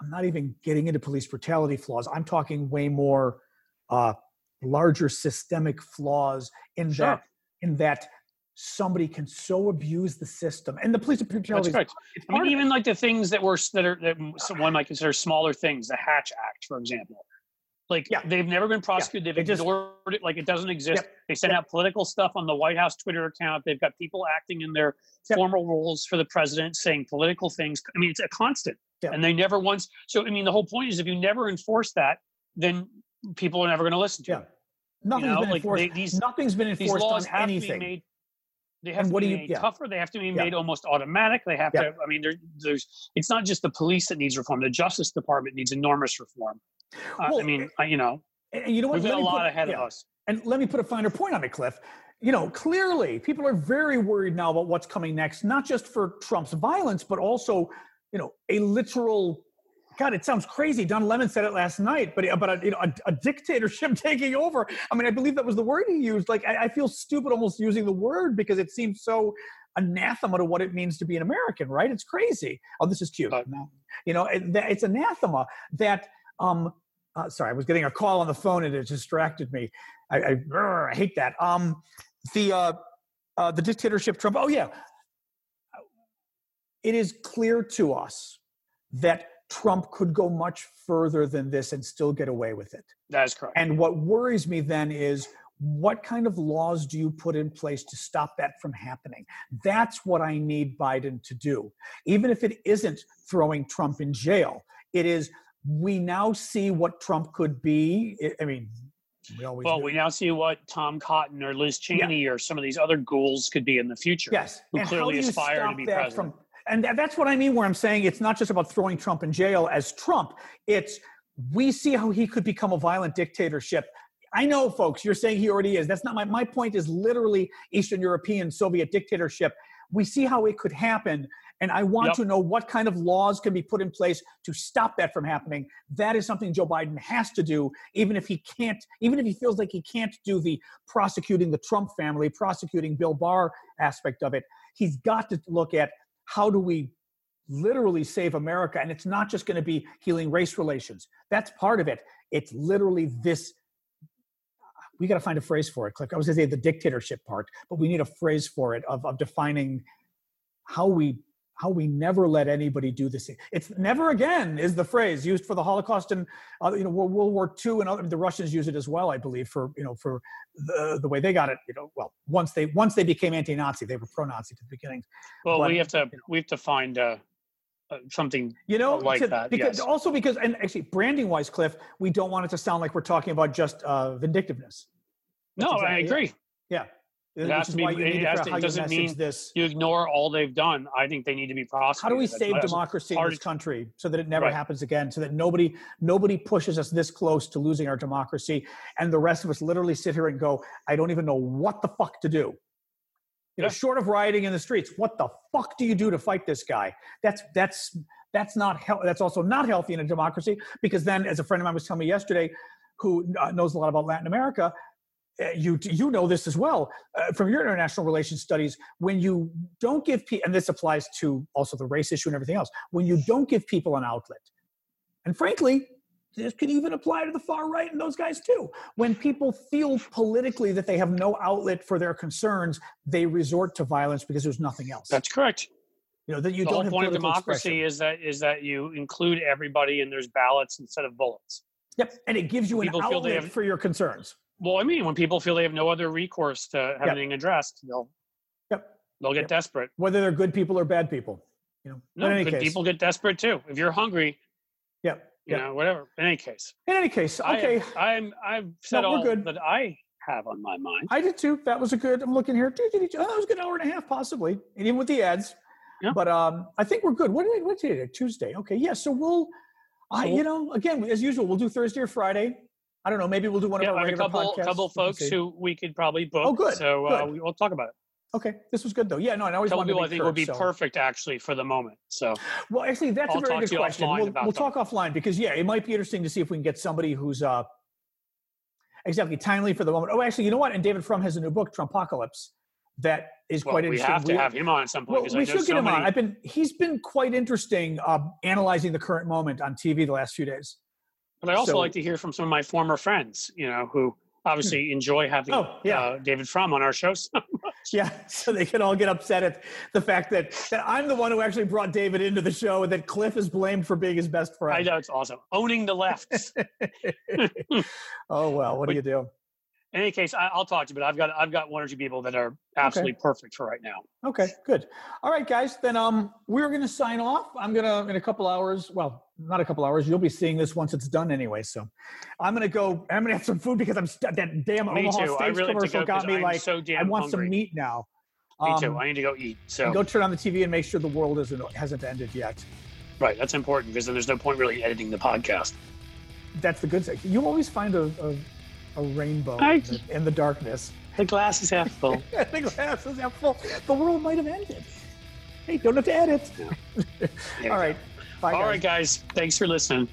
I'm not even getting into police brutality flaws. I'm talking way more uh, larger systemic flaws in Sure. that in that somebody can so abuse the system and the police brutality. That's correct. I mean, part of it. even like the things that were that are that some- one might consider smaller things, the Hatch Act, for example. Like Yeah. they've never been prosecuted. they They've just- ignored it like it doesn't exist. Yep. They send Yep. out political stuff on the White House Twitter account. They've got people acting in their Yep. formal roles for the president, saying political things. I mean, it's a constant, and they never once. So I mean, the whole point is if you never enforce that, then people are never going to listen to Yeah. it. Nothing's know, been like, enforced. they- these- Nothing's been These enforced laws on have to anything. be made. They have And to what be do you- made yeah. tougher. They have to be Yeah. made almost automatic. They have Yeah. to. I mean, there, there's. It's not just the police that needs reform. The Justice Department needs enormous reform. Well, I mean, you know, you know what? we've got a lot put- ahead yeah. of us. And let me put a finer point on it, Cliff. You know, clearly people are very worried now about what's coming next, not just for Trump's violence, but also, you know, a literal God, it sounds crazy. Don Lemon said it last night, but but a, you know, a, a dictatorship (laughs) taking over. I mean, I believe that was the word he used. Like, I, I feel stupid almost using the word because it seems so anathema to what it means to be an American, right? It's crazy. Oh, this is cute. Uh, you know, it, it's anathema that. um uh, sorry, I was getting a call on the phone and it distracted me. I, I, I hate that. Um, the uh, uh, the dictatorship Trump. Oh yeah, it is clear to us that Trump could go much further than this and still get away with it. That is correct. And what worries me then is what kind of laws do you put in place to stop that from happening? That's what I need Biden to do. Even if it isn't throwing Trump in jail, it is we now see what Trump could be. I- mean, we always well, knew. we now see what Tom Cotton or Liz Cheney or some of these other ghouls could be in the future. Yes, who and clearly aspire to be president. From, and that's what I mean. Where I'm saying it's not just about throwing Trump in jail as Trump. It's we see how he could become a violent dictatorship. I know, folks. You're saying he already is. That's not my my point. Is literally Eastern European Soviet dictatorship. We see how it could happen, and I want Yep. to know what kind of laws can be put in place to stop that from happening. That is something Joe Biden has to do, even if he can't, even if he feels like he can't do the prosecuting the Trump family, prosecuting Bill Barr aspect of it. He's got to look at how do we literally save America, and it's not just going to be healing race relations. That's part of it. It's literally this. We got to find a phrase for it. Click. I was going to say the dictatorship part, but we need a phrase for it of, of defining how we how we never let anybody do this. It's never again is the phrase used for the Holocaust and uh, you know World, War II and other, the Russians use it as well, I believe, for you know for the the way they got it. You know, well once they once they became anti-Nazi, they were pro-Nazi to the beginning. Well, But, we have to you know. we have to find uh, uh, something. You know, like to- that, because yes. also because and actually branding wise, Cliff, we don't want it to sound like we're talking about just uh, vindictiveness. No, That's I exactly it. agree. Yeah. It has to be- why you it has to- it doesn't mean this. You ignore all they've done. I think they need to be prosecuted. How do we That's save democracy in this country so that it never Right. happens again? So that nobody nobody pushes us this close to losing our democracy, and the rest of us literally sit here and go, "I don't even know what the fuck to do." You know, Yeah. short of rioting in the streets, what the fuck do you do to fight this guy? That's that's that's not hel- that's also not healthy in a democracy because then, as a friend of mine was telling me yesterday, who uh, knows a lot about Latin America, you you know this as well uh, from your international relations studies when you don't give people and this applies to also the race issue and everything else when you don't give people an outlet and frankly this could even apply to the far right and those guys too when people feel politically that they have no outlet for their concerns they resort to violence because there's nothing else That's correct. you know that you the don't whole have point of democracy expression. is that is that you include everybody and there's ballots instead of bullets. yep and it gives you an People feel they outlet have- for your concerns Well, I mean, when people feel they have no other recourse to have Yep. anything addressed, they'll yep they'll get Yep. desperate. whether they're good people or bad people you know No, in any good case people get desperate too. If you're hungry, yep you know, whatever. In any case, in any case okay have, I'm I've said No, all good. that I have on my mind. I did too. That was a good. I'm looking here. Oh, that was a good hour and a half, possibly, and even with the ads. Yeah. But um, I think we're good. What did what day? Tuesday. Okay. Yeah. So we'll, I you know, again as usual, we'll do Thursday or Friday. I don't know. Maybe we'll do one Yeah, of our have a regular couple podcasts. couple folks who we could probably book. Oh, good, So uh, good. we, we'll talk about it. Okay, this was good though. Yeah. No, I always Couple wanted to people I think sure, would be so- perfect actually for the moment. So Well, actually, that's I'll a very good question. We'll, we'll talk offline because yeah, it might be interesting to see if we can get somebody who's uh exactly timely for the moment. Oh, actually, you know what? And David Frum has a new book, Trumpocalypse, that is well, quite we interesting. have to We- have him on at some point Well, we should so get him many. on. I've been he's been quite interesting uh, analyzing the current moment on TV the last few days. But I also So- like to hear from some of my former friends, you know, who obviously enjoy having Oh, yeah. uh, David Frum on our show. So (laughs) Yeah, so they can all get upset at the fact that that I'm the one who actually brought David into the show, and that Cliff is blamed for being his best friend. I know it's awesome. Owning the left. (laughs) (laughs) oh well, what do you do? In any case, I, I'll talk to you, but I've got I've got one or two people that are absolutely perfect for right now. Okay, good. All right, guys. Then um, we're gonna sign off. I'm gonna in a couple hours. Well, not a couple hours. You'll be seeing this once it's done anyway. So, I'm gonna go. I'm gonna have some food because I'm st- that damn Me Omaha too. I Steaks really to commercial go got me I'm like so I want some meat now. Me too. Um, I need to go eat. So Go turn on the TV and make sure the world isn't hasn't ended yet. right, that's important because then there's no point really editing the podcast. That's the good thing. You always find a a, a rainbow in, the, in the darkness. The glass is half full. (laughs) the glass is half full. The world might have ended. Hey, don't have to edit. You (laughs) All Bye, All guys. right, guys. Thanks for listening.